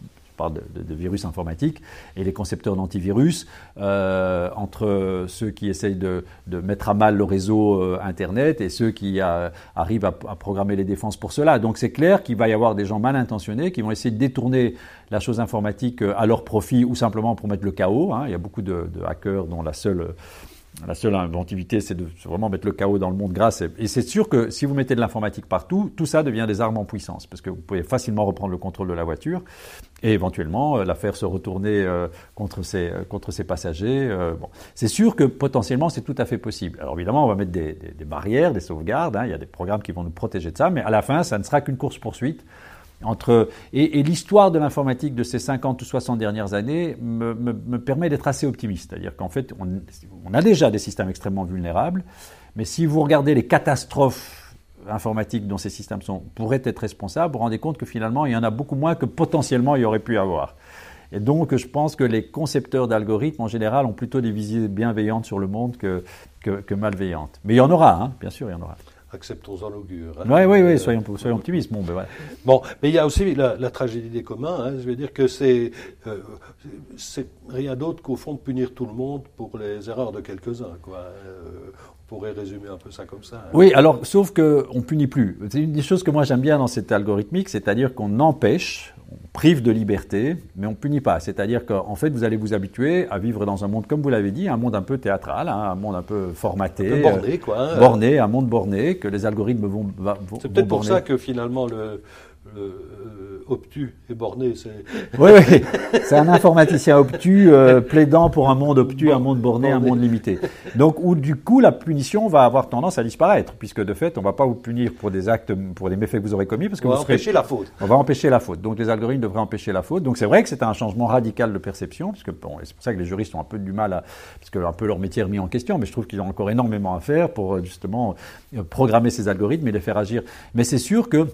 de, virus informatique, et les concepteurs d'antivirus, euh, entre ceux qui essayent de, mettre à mal le réseau euh, Internet et ceux qui arrivent à, programmer les défenses pour cela. Donc c'est clair qu'il va y avoir des gens mal intentionnés qui vont essayer de détourner la chose informatique à leur profit ou simplement pour mettre le chaos. Hein. Il y a beaucoup de hackers dont la seule la seule inventivité, c'est de vraiment mettre le chaos dans le monde grâce. Et c'est sûr que si vous mettez de l'informatique partout, tout ça devient des armes en puissance, parce que vous pouvez facilement reprendre le contrôle de la voiture et éventuellement euh, la faire se retourner euh, contre ses, euh, contre ses passagers. bon. C'est sûr que potentiellement c'est tout à fait possible. Alors évidemment, on va mettre des, barrières, des sauvegardes, hein. il y a des programmes qui vont nous protéger de ça, mais à la fin, ça ne sera qu'une course-poursuite et, l'histoire de l'informatique de ces 50 ou 60 dernières années me, permet d'être assez optimiste. C'est-à-dire qu'en fait, on, a déjà des systèmes extrêmement vulnérables, mais si vous regardez les catastrophes informatiques dont ces systèmes pourraient être responsables, vous vous rendez compte que finalement, il y en a beaucoup moins que potentiellement il y aurait pu avoir. Et donc, je pense que les concepteurs d'algorithmes, en général, ont plutôt des visées bienveillantes sur le monde que, que, malveillantes. Mais il y en aura, hein, bien sûr, il y en aura acceptons-en l'augure. Hein. Oui, oui, oui, soyons, soyons optimistes. Bon, ben bon, mais il y a aussi la, tragédie des communs. Hein. je veux dire que c'est euh, rien d'autre qu'au fond de punir tout le monde pour les erreurs de quelques-uns. Euh, on pourrait résumer un peu ça comme ça. Hein. Oui, alors, sauf qu'on ne punit plus. C'est une des choses que moi j'aime bien dans cette algorithmique, c'est-à-dire qu'on empêche, on prive de liberté, mais on ne punit pas. C'est-à-dire qu'en fait, vous allez vous habituer à vivre dans un monde, comme vous l'avez dit, un monde un peu théâtral, hein, un monde un peu formaté. Un peu borné, quoi. Hein. borné, un monde borné, que les algorithmes vont. vont C'est peut-être pour ça que finalement le, le obtus et borné. Oui, oui. c'est un informaticien obtus euh, plaidant pour un monde obtus, un monde borné, un monde limité. Donc, où du coup, la punition va avoir tendance à disparaître, puisque de fait, on ne va pas vous punir pour des actes, pour des méfaits que vous aurez commis, parce que on va empêcher la faute. On va empêcher la faute. Donc, les algorithmes devraient empêcher la faute. Donc, c'est vrai que c'est un changement radical de perception, puisque bon, c'est pour ça que les juristes ont un peu du mal à, parce que un peu leur métier est remis en question, mais je trouve qu'ils ont encore énormément à faire pour euh, justement euh, programmer ces algorithmes et les faire agir. Mais c'est sûr que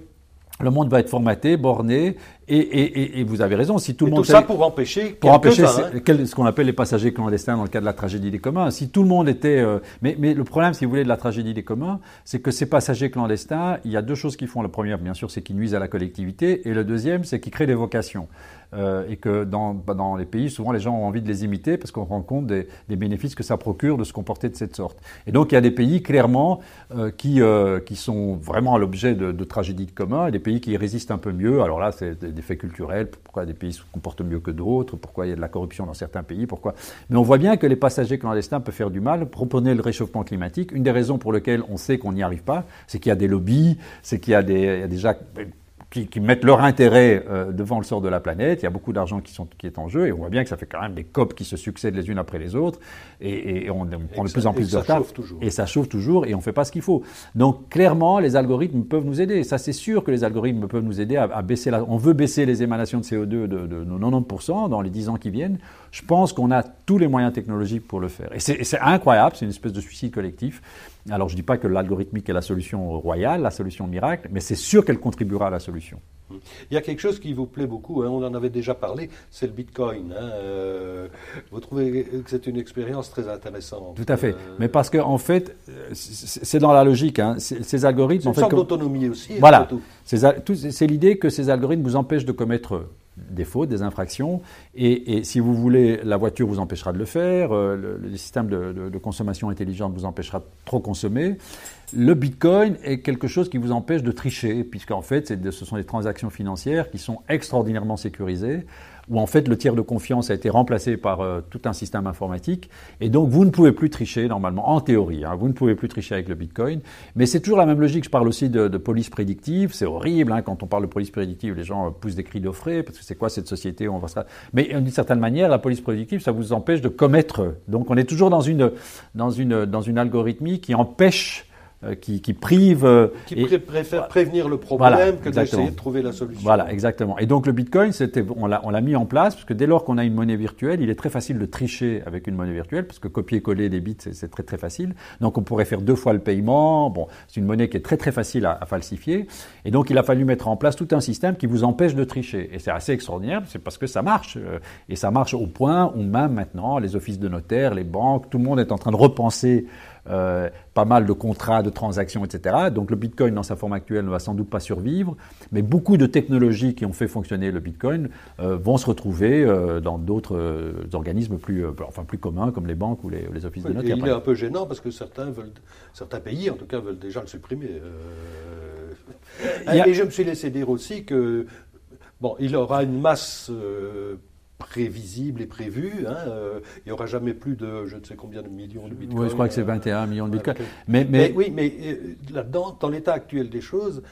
le monde va être formaté, borné, et, et, et, vous avez raison. Si tout le monde tout ça pour empêcher pour empêcher hein. ce qu'on appelle les passagers clandestins dans le cas de la tragédie des communs. Si tout le monde était, euh, mais, mais, le problème, si vous voulez, de la tragédie des communs, c'est que ces passagers clandestins, il y a deux choses qui font. La première, bien sûr, c'est qu'ils nuisent à la collectivité, et le deuxième, c'est qu'ils créent des vocations. Euh, et que dans, bah, dans les pays, souvent, les gens ont envie de les imiter parce qu'on rend compte des, bénéfices que ça procure de se comporter de cette sorte. Et donc, il y a des pays clairement euh, qui, euh, qui sont vraiment à l'objet de, tragédies de communs, et des pays qui résistent un peu mieux. Alors là, c'est des faits culturels, pourquoi des pays se comportent mieux que d'autres, pourquoi il y a de la corruption dans certains pays, pourquoi? Mais on voit bien que les passagers clandestins peuvent faire du mal, proposer le réchauffement climatique. Une des raisons pour lesquelles on sait qu'on n'y arrive pas, c'est qu'il y a des lobbies, c'est qu'il y a, des, il y qui, mettent leur intérêt euh, devant le sort de la planète. Il y a beaucoup d'argent qui, qui est en jeu et on voit bien que ça fait quand même des COP qui se succèdent les unes après les autres et, on, prend de plus en plus de retard. Et ça chauffe toujours et on ne fait pas ce qu'il faut. Donc clairement, les algorithmes peuvent nous aider. Ça, c'est sûr que les algorithmes peuvent nous aider à, baisser la. On veut baisser les émanations de CO2 de, de, 90% dans les 10 ans qui viennent. Je pense qu'on a tous les moyens technologiques pour le faire. Et c'est incroyable, c'est une espèce de suicide collectif. Alors je ne dis pas que l'algorithmique est la solution royale, la solution miracle, mais c'est sûr qu'elle contribuera à la solution. Il y a quelque chose qui vous plaît beaucoup, hein, on en avait déjà parlé, c'est le Bitcoin. Hein, euh, vous trouvez que c'est une expérience très intéressante Tout à fait. Euh, mais parce qu'en en fait, c'est dans la logique. Hein, ces algorithmes. Une sorte d'autonomie aussi. Voilà. C'est l'idée que ces algorithmes vous empêchent de commettre des fautes, des infractions. Et, si vous voulez, la voiture vous empêchera de le faire, euh, le, système de, consommation intelligente vous empêchera de trop consommer. Le Bitcoin est quelque chose qui vous empêche de tricher, puisqu'en fait, ce sont des transactions financières qui sont extraordinairement sécurisées où en fait le tiers de confiance a été remplacé par euh, tout un système informatique, et donc vous ne pouvez plus tricher normalement, en théorie, hein, vous ne pouvez plus tricher avec le Bitcoin, mais c'est toujours la même logique, je parle aussi de, police prédictive, c'est horrible, hein, quand on parle de police prédictive, les gens poussent des cris d'offré, parce que c'est quoi cette société, on va mais d'une certaine manière, la police prédictive, ça vous empêche de commettre, donc on est toujours dans une, dans une, dans une algorithmie qui empêche euh, qui, qui, prive. Euh, qui préfère prévenir le problème que d'essayer de trouver la solution. Voilà, exactement. Et donc le Bitcoin, c'était, on l'a mis en place parce que dès lors qu'on a une monnaie virtuelle, il est très facile de tricher avec une monnaie virtuelle parce que copier-coller des bits, c'est très très facile. Donc on pourrait faire deux fois le paiement. Bon, c'est une monnaie qui est très très facile à, à, falsifier. Et donc il a fallu mettre en place tout un système qui vous empêche de tricher. Et c'est assez extraordinaire, c'est parce que ça marche. Euh, et ça marche au point où même maintenant les offices de notaire, les banques, tout le monde est en train de repenser pas mal de contrats, de transactions, etc. Donc le Bitcoin dans sa forme actuelle ne va sans doute pas survivre, mais beaucoup de technologies qui ont fait fonctionner le Bitcoin vont se retrouver dans d'autres organismes plus, enfin, plus communs comme les banques ou les, offices de notes. il est un peu gênant parce que certains, veulent, certains pays, en tout cas, veulent déjà le supprimer. Et je me suis laissé dire aussi que bon, il aura une masse euh, prévisible et prévue. Hein, euh, il n'y aura jamais plus de je ne sais combien de millions de bitcoins. Oui, je crois que c'est 21 millions de bitcoins. Mais, mais, oui, mais euh, là-dedans, dans l'état actuel des choses,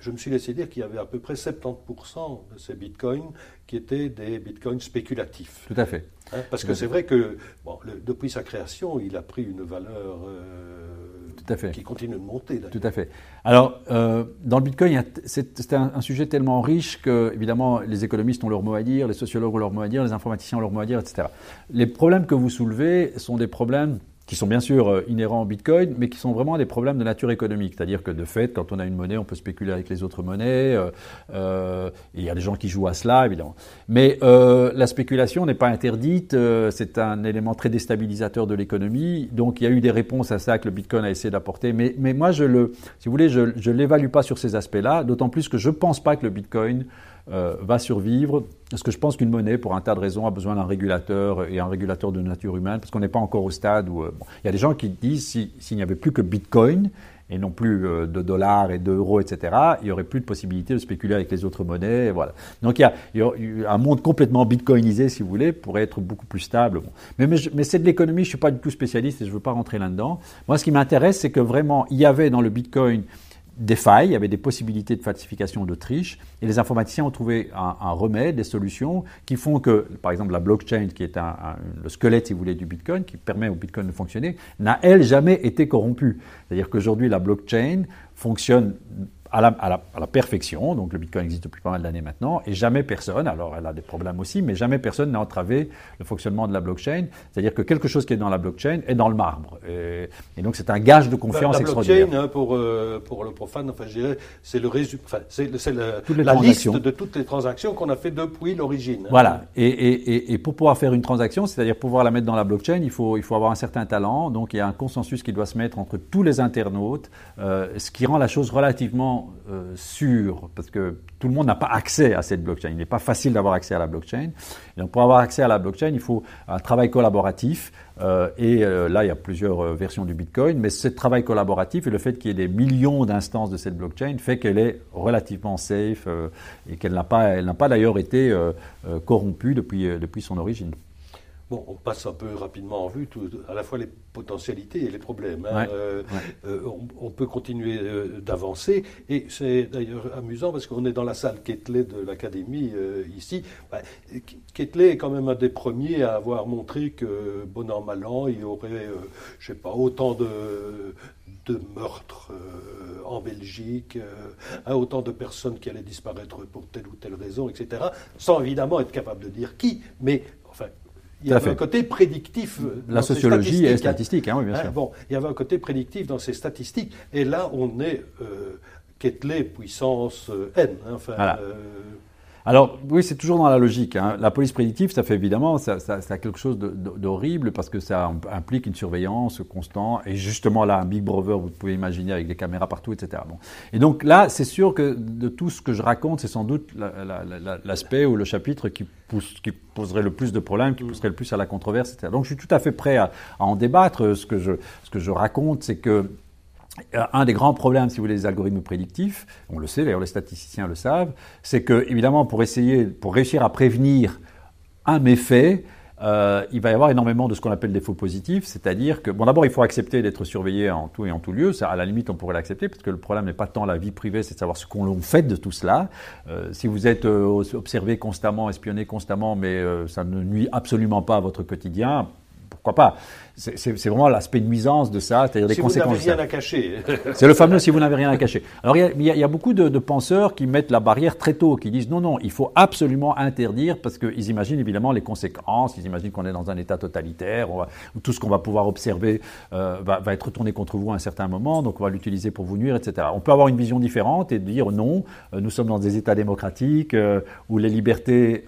je me suis laissé dire qu'il y avait à peu près 70% de ces bitcoins qui étaient des bitcoins spéculatifs. Tout à fait. Hein, parce que c'est vrai que bon, depuis sa création, il a pris une valeur tout à fait. qui continue de monter. Tout à fait. Alors, euh, dans le Bitcoin, c'est un, un, sujet tellement riche que, évidemment, les économistes ont leur mot à dire, les sociologues ont leur mot à dire, les informaticiens ont leur mot à dire, etc. Les problèmes que vous soulevez sont des problèmes qui sont bien sûr euh, inhérents au Bitcoin, mais qui sont vraiment des problèmes de nature économique. C'est-à-dire que de fait, quand on a une monnaie, on peut spéculer avec les autres monnaies. Euh, euh, il y a des gens qui jouent à cela, évidemment. Mais euh, la spéculation n'est pas interdite. Euh, c'est un élément très déstabilisateur de l'économie. Donc il y a eu des réponses à ça que le Bitcoin a essayé d'apporter. Mais, mais moi, je le, si vous voulez, je ne l'évalue pas sur ces aspects-là. D'autant plus que je ne pense pas que le Bitcoin euh, va survivre. Parce que je pense qu'une monnaie, pour un tas de raisons, a besoin d'un régulateur et un régulateur de nature humaine, parce qu'on n'est pas encore au stade où... Euh, il y a des gens qui disent s'il n'y avait plus que Bitcoin, et non plus euh, de dollars et d'euros, etc., il n'y aurait plus de possibilité de spéculer avec les autres monnaies. Voilà. Donc il y, a, un monde complètement bitcoinisé, si vous voulez, pourrait être beaucoup plus stable. Mais, mais, mais c'est de l'économie, je ne suis pas du tout spécialiste et je ne veux pas rentrer là-dedans. Moi, ce qui m'intéresse, c'est que vraiment, il y avait dans le bitcoin des failles, il y avait des possibilités de falsification de triche, et les informaticiens ont trouvé un, remède, des solutions qui font que, par exemple, la blockchain, qui est le squelette, si vous voulez, du Bitcoin, qui permet au Bitcoin de fonctionner, n'a, elle, jamais été corrompue. C'est-à-dire qu'aujourd'hui, la blockchain fonctionne à la, à, la, perfection. Donc le Bitcoin existe depuis pas mal d'années maintenant et jamais personne, alors elle a des problèmes aussi, mais jamais personne n'a entravé le fonctionnement de la blockchain. C'est-à-dire que quelque chose qui est dans la blockchain est dans le marbre. Et, donc c'est un gage de confiance la, la blockchain, hein, pour, euh, pour le profane, enfin, je dirais, c'est le enfin, c'est, la liste de toutes les transactions qu'on a fait depuis l'origine. Hein. Voilà. Et, et, et, pour pouvoir faire une transaction, c'est-à-dire pouvoir la mettre dans la blockchain, il faut, il faut avoir un certain talent. Donc il y a un consensus qui doit se mettre entre tous les internautes, euh, ce qui rend la chose relativement euh, sûr, parce que tout le monde n'a pas accès à cette blockchain. Il n'est pas facile d'avoir accès à la blockchain. Et donc pour avoir accès à la blockchain, il faut un travail collaboratif. Euh, et euh, là, il y a plusieurs versions du Bitcoin. Mais ce travail collaboratif et le fait qu'il y ait des millions d'instances de cette blockchain fait qu'elle est relativement safe et qu'elle n'a pas, pas d'ailleurs été corrompue depuis, depuis son origine. Bon, on passe un peu rapidement en vue tout, à la fois les potentialités et les problèmes. Hein. Euh, euh, on, peut continuer euh, d'avancer et c'est d'ailleurs amusant parce qu'on est dans la salle Ketley de l'Académie ici. Bah, Ketley est quand même un des premiers à avoir montré que, bon an, mal an, il y aurait, je sais pas, autant de, de meurtres en Belgique, hein, autant de personnes qui allaient disparaître pour telle ou telle raison, etc., sans évidemment être capable de dire qui, mais il y avait un côté prédictif. La sociologie est statistique, hein, oui, bien hein, sûr. Bon, il y avait un côté prédictif dans ces statistiques. Et là, on est euh, Ketley puissance euh, N. Hein, enfin, euh, alors oui, c'est toujours dans la logique. Hein. La police prédictive, ça fait évidemment, ça, ça, ça a quelque chose d'horrible parce que ça implique une surveillance constante. Et justement là, un Big Brother, vous pouvez imaginer avec des caméras partout, etc. Bon. Et donc là, c'est sûr que de tout ce que je raconte, c'est sans doute l'aspect ou le chapitre qui, pousse, qui poserait le plus de problèmes, qui pousserait le plus à la controverse, etc. Donc je suis tout à fait prêt à, à en débattre. Ce que je, ce que je raconte, c'est que un des grands problèmes, si vous voulez, des algorithmes prédictifs, on le sait, d'ailleurs les statisticiens le savent, c'est que, évidemment, pour essayer, pour réussir à prévenir un méfait, euh, il va y avoir énormément de ce qu'on appelle des faux positifs, c'est-à-dire que, bon, d'abord, il faut accepter d'être surveillé en tout et en tout lieu. À la limite, on pourrait l'accepter, parce que le problème n'est pas tant la vie privée, c'est de savoir ce qu'on fait de tout cela. Euh, si vous êtes euh, observé constamment, espionné constamment, mais ça ne nuit absolument pas à votre quotidien, pourquoi pas? C'est vraiment l'aspect nuisance de ça, c'est-à-dire des si conséquences. Si vous n'avez rien à cacher. c'est le fameux si vous n'avez rien à cacher. Alors il y, a, beaucoup de, penseurs qui mettent la barrière très tôt, qui disent non, non, il faut absolument interdire parce qu'ils imaginent évidemment les conséquences, ils imaginent qu'on est dans un état totalitaire, où tout ce qu'on va pouvoir observer euh, va, être retourné contre vous à un certain moment, donc on va l'utiliser pour vous nuire, etc. On peut avoir une vision différente et dire non, euh, nous sommes dans des états démocratiques euh, où les libertés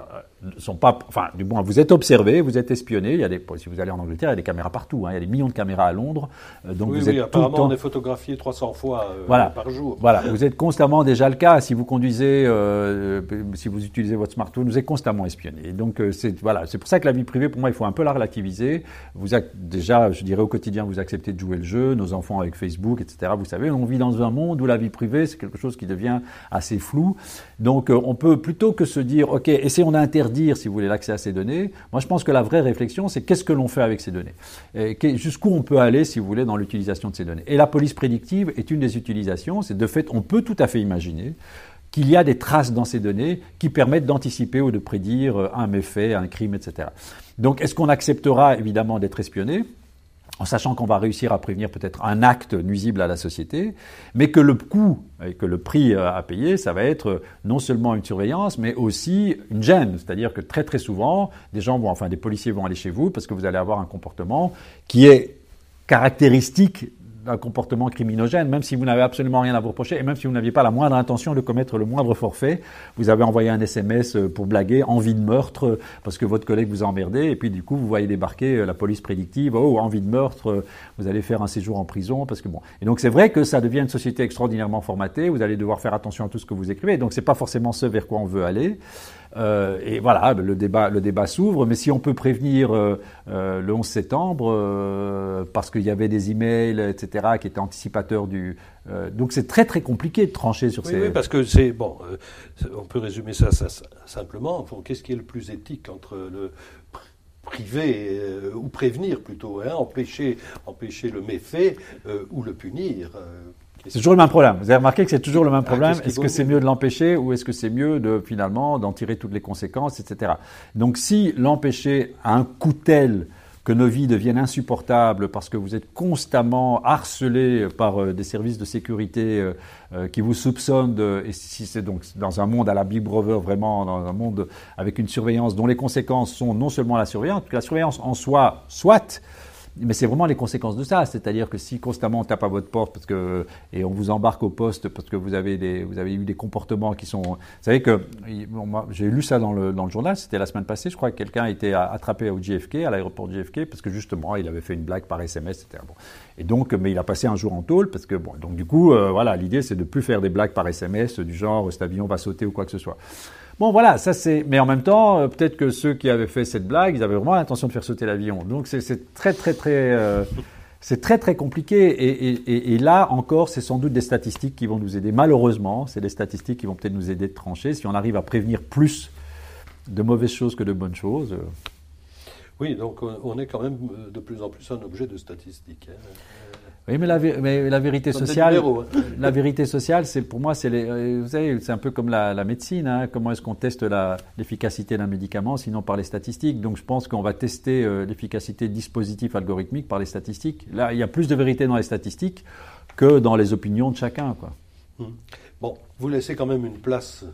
sont pas, enfin, du moins, vous êtes observé, vous êtes espionné. Il y a des, si vous allez en Angleterre, il y a des caméras partout. Hein. il y a des millions de caméras à Londres. Euh, donc vous êtes apparemment, tout on est photographié 300 fois euh, par jour. Voilà, vous êtes constamment déjà le cas. Si vous conduisez, euh, si vous utilisez votre smartphone, vous êtes constamment espionné. Donc, c'est voilà, c'est pour ça que la vie privée, pour moi, il faut un peu la relativiser. Vous déjà, je dirais au quotidien, vous acceptez de jouer le jeu. Nos enfants avec Facebook, etc. Vous savez, on vit dans un monde où la vie privée, c'est quelque chose qui devient assez flou. Donc, on peut plutôt que se dire, ok, essayons d'interdire, si vous voulez, l'accès à ces données. Moi, je pense que la vraie réflexion, c'est qu'est-ce que l'on fait avec ces données? Jusqu'où on peut aller, si vous voulez, dans l'utilisation de ces données. Et la police prédictive est une des utilisations. C'est de fait, on peut tout à fait imaginer qu'il y a des traces dans ces données qui permettent d'anticiper ou de prédire un méfait, un crime, etc. Donc, est-ce qu'on acceptera évidemment d'être espionné en sachant qu'on va réussir à prévenir peut-être un acte nuisible à la société, mais que le coût et que le prix à payer, ça va être non seulement une surveillance, mais aussi une gêne. C'est-à-dire que très très souvent, des gens vont, enfin des policiers vont aller chez vous parce que vous allez avoir un comportement qui est caractéristique un comportement criminogène, même si vous n'avez absolument rien à vous reprocher, et même si vous n'aviez pas la moindre intention de commettre le moindre forfait, vous avez envoyé un SMS euh, pour blaguer, envie de meurtre, euh, parce que votre collègue vous a emmerdé, et puis du coup, vous voyez débarquer euh, la police prédictive, oh, envie de meurtre, vous allez faire un séjour en prison, parce que bon. Et donc c'est vrai que ça devient une société extraordinairement formatée, vous allez devoir faire attention à tout ce que vous écrivez, donc c'est pas forcément ce vers quoi on veut aller. Euh, et voilà, le débat, le débat s'ouvre. Mais si on peut prévenir euh, euh, le 11 septembre, parce qu'il y avait des emails, etc., qui étaient anticipateurs du. donc c'est très très compliqué de trancher sur ces. Oui, parce que c'est bon. on peut résumer ça, simplement. Qu'est-ce qui est le plus éthique entre le priver ou prévenir plutôt, hein, empêcher, empêcher le méfait ou le punir. C'est toujours le même problème. Vous avez remarqué que c'est toujours le même ah, problème. est-ce que c'est mieux de l'empêcher ou est-ce que c'est mieux de finalement d'en tirer toutes les conséquences, etc. Donc si l'empêcher a un coût tel que nos vies deviennent insupportables parce que vous êtes constamment harcelé par euh, des services de sécurité euh, euh, qui vous soupçonnent, de, et si c'est donc dans un monde à la Big Brother, vraiment dans un monde avec une surveillance dont les conséquences sont non seulement la surveillance, la surveillance en soi, soit, mais c'est vraiment les conséquences de ça. C'est-à-dire que si constamment on tape à votre porte parce que, et on vous embarque au poste parce que vous avez, des, vous avez eu des comportements qui sont. Vous savez que j'ai lu ça dans le, dans le journal, c'était la semaine passée, je crois que quelqu'un a été attrapé au JFK, à l'aéroport JFK, parce que justement il avait fait une blague par SMS, etc. Et donc, mais il a passé un jour en tôle parce que, bon, donc du coup, euh, voilà, l'idée c'est de plus faire des blagues par SMS du genre cet avion va sauter ou quoi que ce soit. Bon, voilà, ça c'est. Mais en même temps, euh, peut-être que ceux qui avaient fait cette blague, ils avaient vraiment l'intention de faire sauter l'avion. Donc c'est très, très, très. Euh, c'est très très compliqué et, là encore, c'est sans doute des statistiques qui vont nous aider. Malheureusement, c'est des statistiques qui vont peut-être nous aider de trancher. Si on arrive à prévenir plus de mauvaises choses que de bonnes choses. Euh. Oui, donc on est quand même de plus en plus un objet de statistiques. Hein. Oui, mais la, mais la vérité sociale, hein. la vérité sociale, c'est pour moi, c'est vous savez, c'est un peu comme la, médecine. Hein. Comment est-ce qu'on teste l'efficacité d'un médicament, sinon par les statistiques Donc, je pense qu'on va tester euh, l'efficacité de dispositifs algorithmiques par les statistiques. Là, il y a plus de vérité dans les statistiques que dans les opinions de chacun, quoi. Hum. Bon, vous laissez quand même une place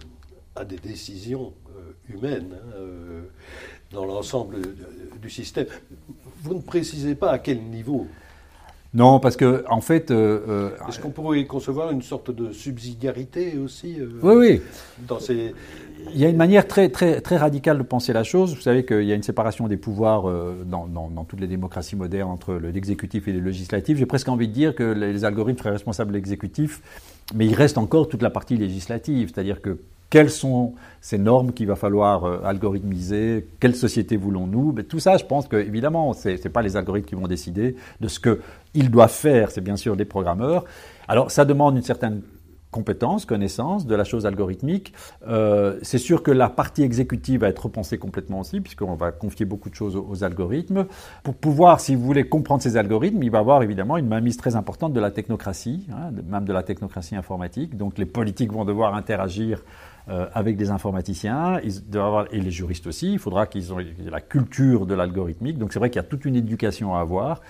à des décisions euh, humaines hein, euh, dans l'ensemble du système. Vous ne précisez pas à quel niveau non, parce que en fait. Euh, euh, Est-ce qu'on pourrait concevoir une sorte de subsidiarité aussi euh, Oui, oui. Dans ces... Il y a une manière très, très, très radicale de penser la chose. Vous savez qu'il y a une séparation des pouvoirs dans, dans, toutes les démocraties modernes entre l'exécutif et le législatif. J'ai presque envie de dire que les algorithmes seraient responsables de l'exécutif, mais il reste encore toute la partie législative. C'est-à-dire que quelles sont ces normes qu'il va falloir euh, algorithmiser? Quelle société voulons-nous? Tout ça, je pense que, évidemment, ce n'est pas les algorithmes qui vont décider de ce qu'ils doivent faire, c'est bien sûr des programmeurs. Alors, ça demande une certaine compétence, connaissance de la chose algorithmique. Euh, c'est sûr que la partie exécutive va être repensée complètement aussi, puisqu'on va confier beaucoup de choses aux, algorithmes. Pour pouvoir, si vous voulez comprendre ces algorithmes, il va y avoir évidemment une mainmise très importante de la technocratie, hein, même de la technocratie informatique. Donc les politiques vont devoir interagir euh, avec des informaticiens, ils doivent avoir, et les juristes aussi, il faudra qu'ils aient la culture de l'algorithmique. Donc c'est vrai qu'il y a toute une éducation à avoir.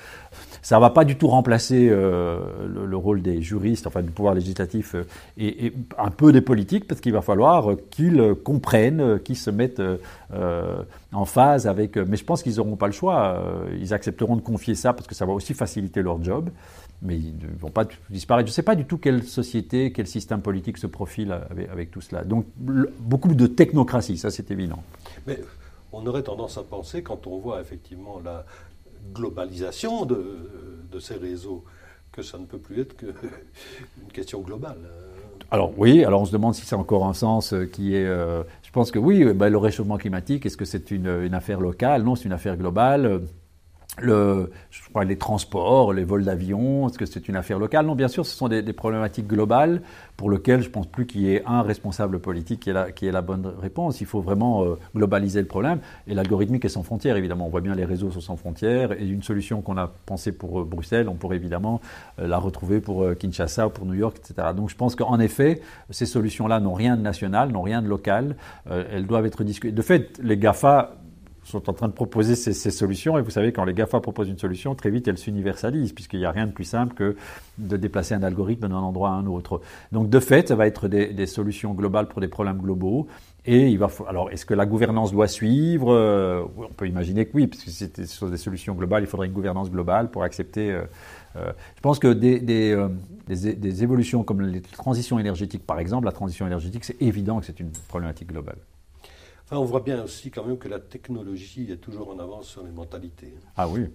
Ça ne va pas du tout remplacer euh, le, rôle des juristes, enfin du pouvoir législatif euh, et, un peu des politiques, parce qu'il va falloir qu'ils comprennent, qu'ils se mettent en phase avec... Mais je pense qu'ils n'auront pas le choix. ils accepteront de confier ça parce que ça va aussi faciliter leur job. mais ils ne vont pas disparaître. Je ne sais pas du tout quelle société, quel système politique se profile avec, avec tout cela. Donc beaucoup de technocratie, ça c'est évident. Mais on aurait tendance à penser, quand on voit effectivement la globalisation de, ces réseaux, que ça ne peut plus être qu'une question globale. Alors oui, alors on se demande si c'est encore un sens euh, qui est... Euh, je pense que oui, ben, le réchauffement climatique, est-ce que c'est une, une, affaire locale? Non, c'est une affaire globale les transports, les vols d'avion, est-ce que c'est une affaire locale? Non, bien sûr, ce sont des, problématiques globales pour lesquelles je ne pense plus qu'il y ait un responsable politique qui est la, bonne réponse. Il faut vraiment euh, globaliser le problème. Et l'algorithmique est sans frontières, évidemment. On voit bien les réseaux sont sans frontières. Et une solution qu'on a pensée pour euh, Bruxelles, on pourrait évidemment euh, la retrouver pour Kinshasa ou pour New York, etc. Donc je pense qu'en effet, ces solutions-là n'ont rien de national, n'ont rien de local. elles doivent être discutées. De fait, les GAFA sont en train de proposer ces, solutions. Et vous savez, quand les GAFA proposent une solution, très vite, elles s'universalisent, puisqu'il n'y a rien de plus simple que de déplacer un algorithme d'un endroit à un autre. Donc, de fait, ça va être des, solutions globales pour des problèmes globaux. Et il va alors, est-ce que la gouvernance doit suivre? Euh, On peut imaginer que oui, puisque si ce sont des solutions globales, il faudrait une gouvernance globale pour accepter. Euh, euh, je pense que des, des évolutions comme les transitions énergétiques, par exemple, la transition énergétique, c'est évident que c'est une problématique globale on voit bien aussi quand même que la technologie est toujours en avance sur les mentalités. Ah oui.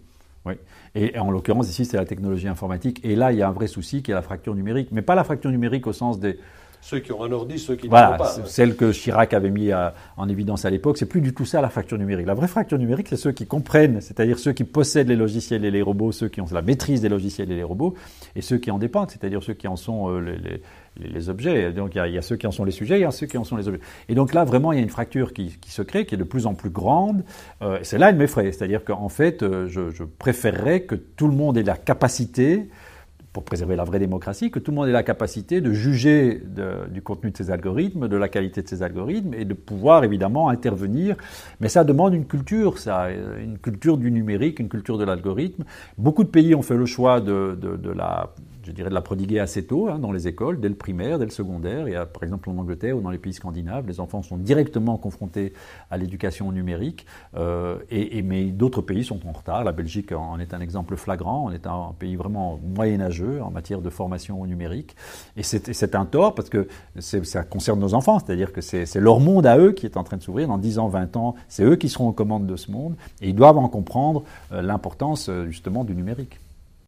Oui. Et, en l'occurrence, ici, c'est la technologie informatique. Et là, il y a un vrai souci qui est la fracture numérique. Mais pas la fracture numérique au sens des. Ceux qui ont un ordi, ceux qui voilà, n'ont pas. Celle que Chirac avait mis en évidence à l'époque, c'est plus du tout ça la fracture numérique. La vraie fracture numérique, c'est ceux qui comprennent, c'est-à-dire ceux qui possèdent les logiciels et les robots, ceux qui ont la maîtrise des logiciels et les robots, et ceux qui en dépendent, c'est-à-dire ceux qui en sont euh, les, les, objets. Donc il y, a, ceux qui en sont les sujets, il y a ceux qui en sont les objets. Et donc là, vraiment, il y a une fracture qui, se crée, qui est de plus en plus grande. Euh, c'est là, elle m'effraie. C'est-à-dire qu'en fait, euh, je, préférerais que tout le monde ait la capacité pour préserver la vraie démocratie, que tout le monde ait la capacité de juger du contenu de ces algorithmes, de la qualité de ces algorithmes, et de pouvoir évidemment intervenir. Mais ça demande une culture, ça, une culture du numérique, une culture de l'algorithme. Beaucoup de pays ont fait le choix de la je dirais, de la prodiguer assez tôt hein, dans les écoles, dès le primaire, dès le secondaire. A, par exemple, en Angleterre ou dans les pays scandinaves, les enfants sont directement confrontés à l'éducation numérique. Euh, et, mais d'autres pays sont en retard. La Belgique en est un exemple flagrant. On est un pays vraiment moyenâgeux en matière de formation numérique. Et c'est un tort parce que ça concerne nos enfants. C'est-à-dire que c'est leur monde à eux qui est en train de s'ouvrir. Dans 10 ans, 20 ans, c'est eux qui seront aux commandes de ce monde. Et ils doivent en comprendre euh, l'importance, euh, justement, du numérique.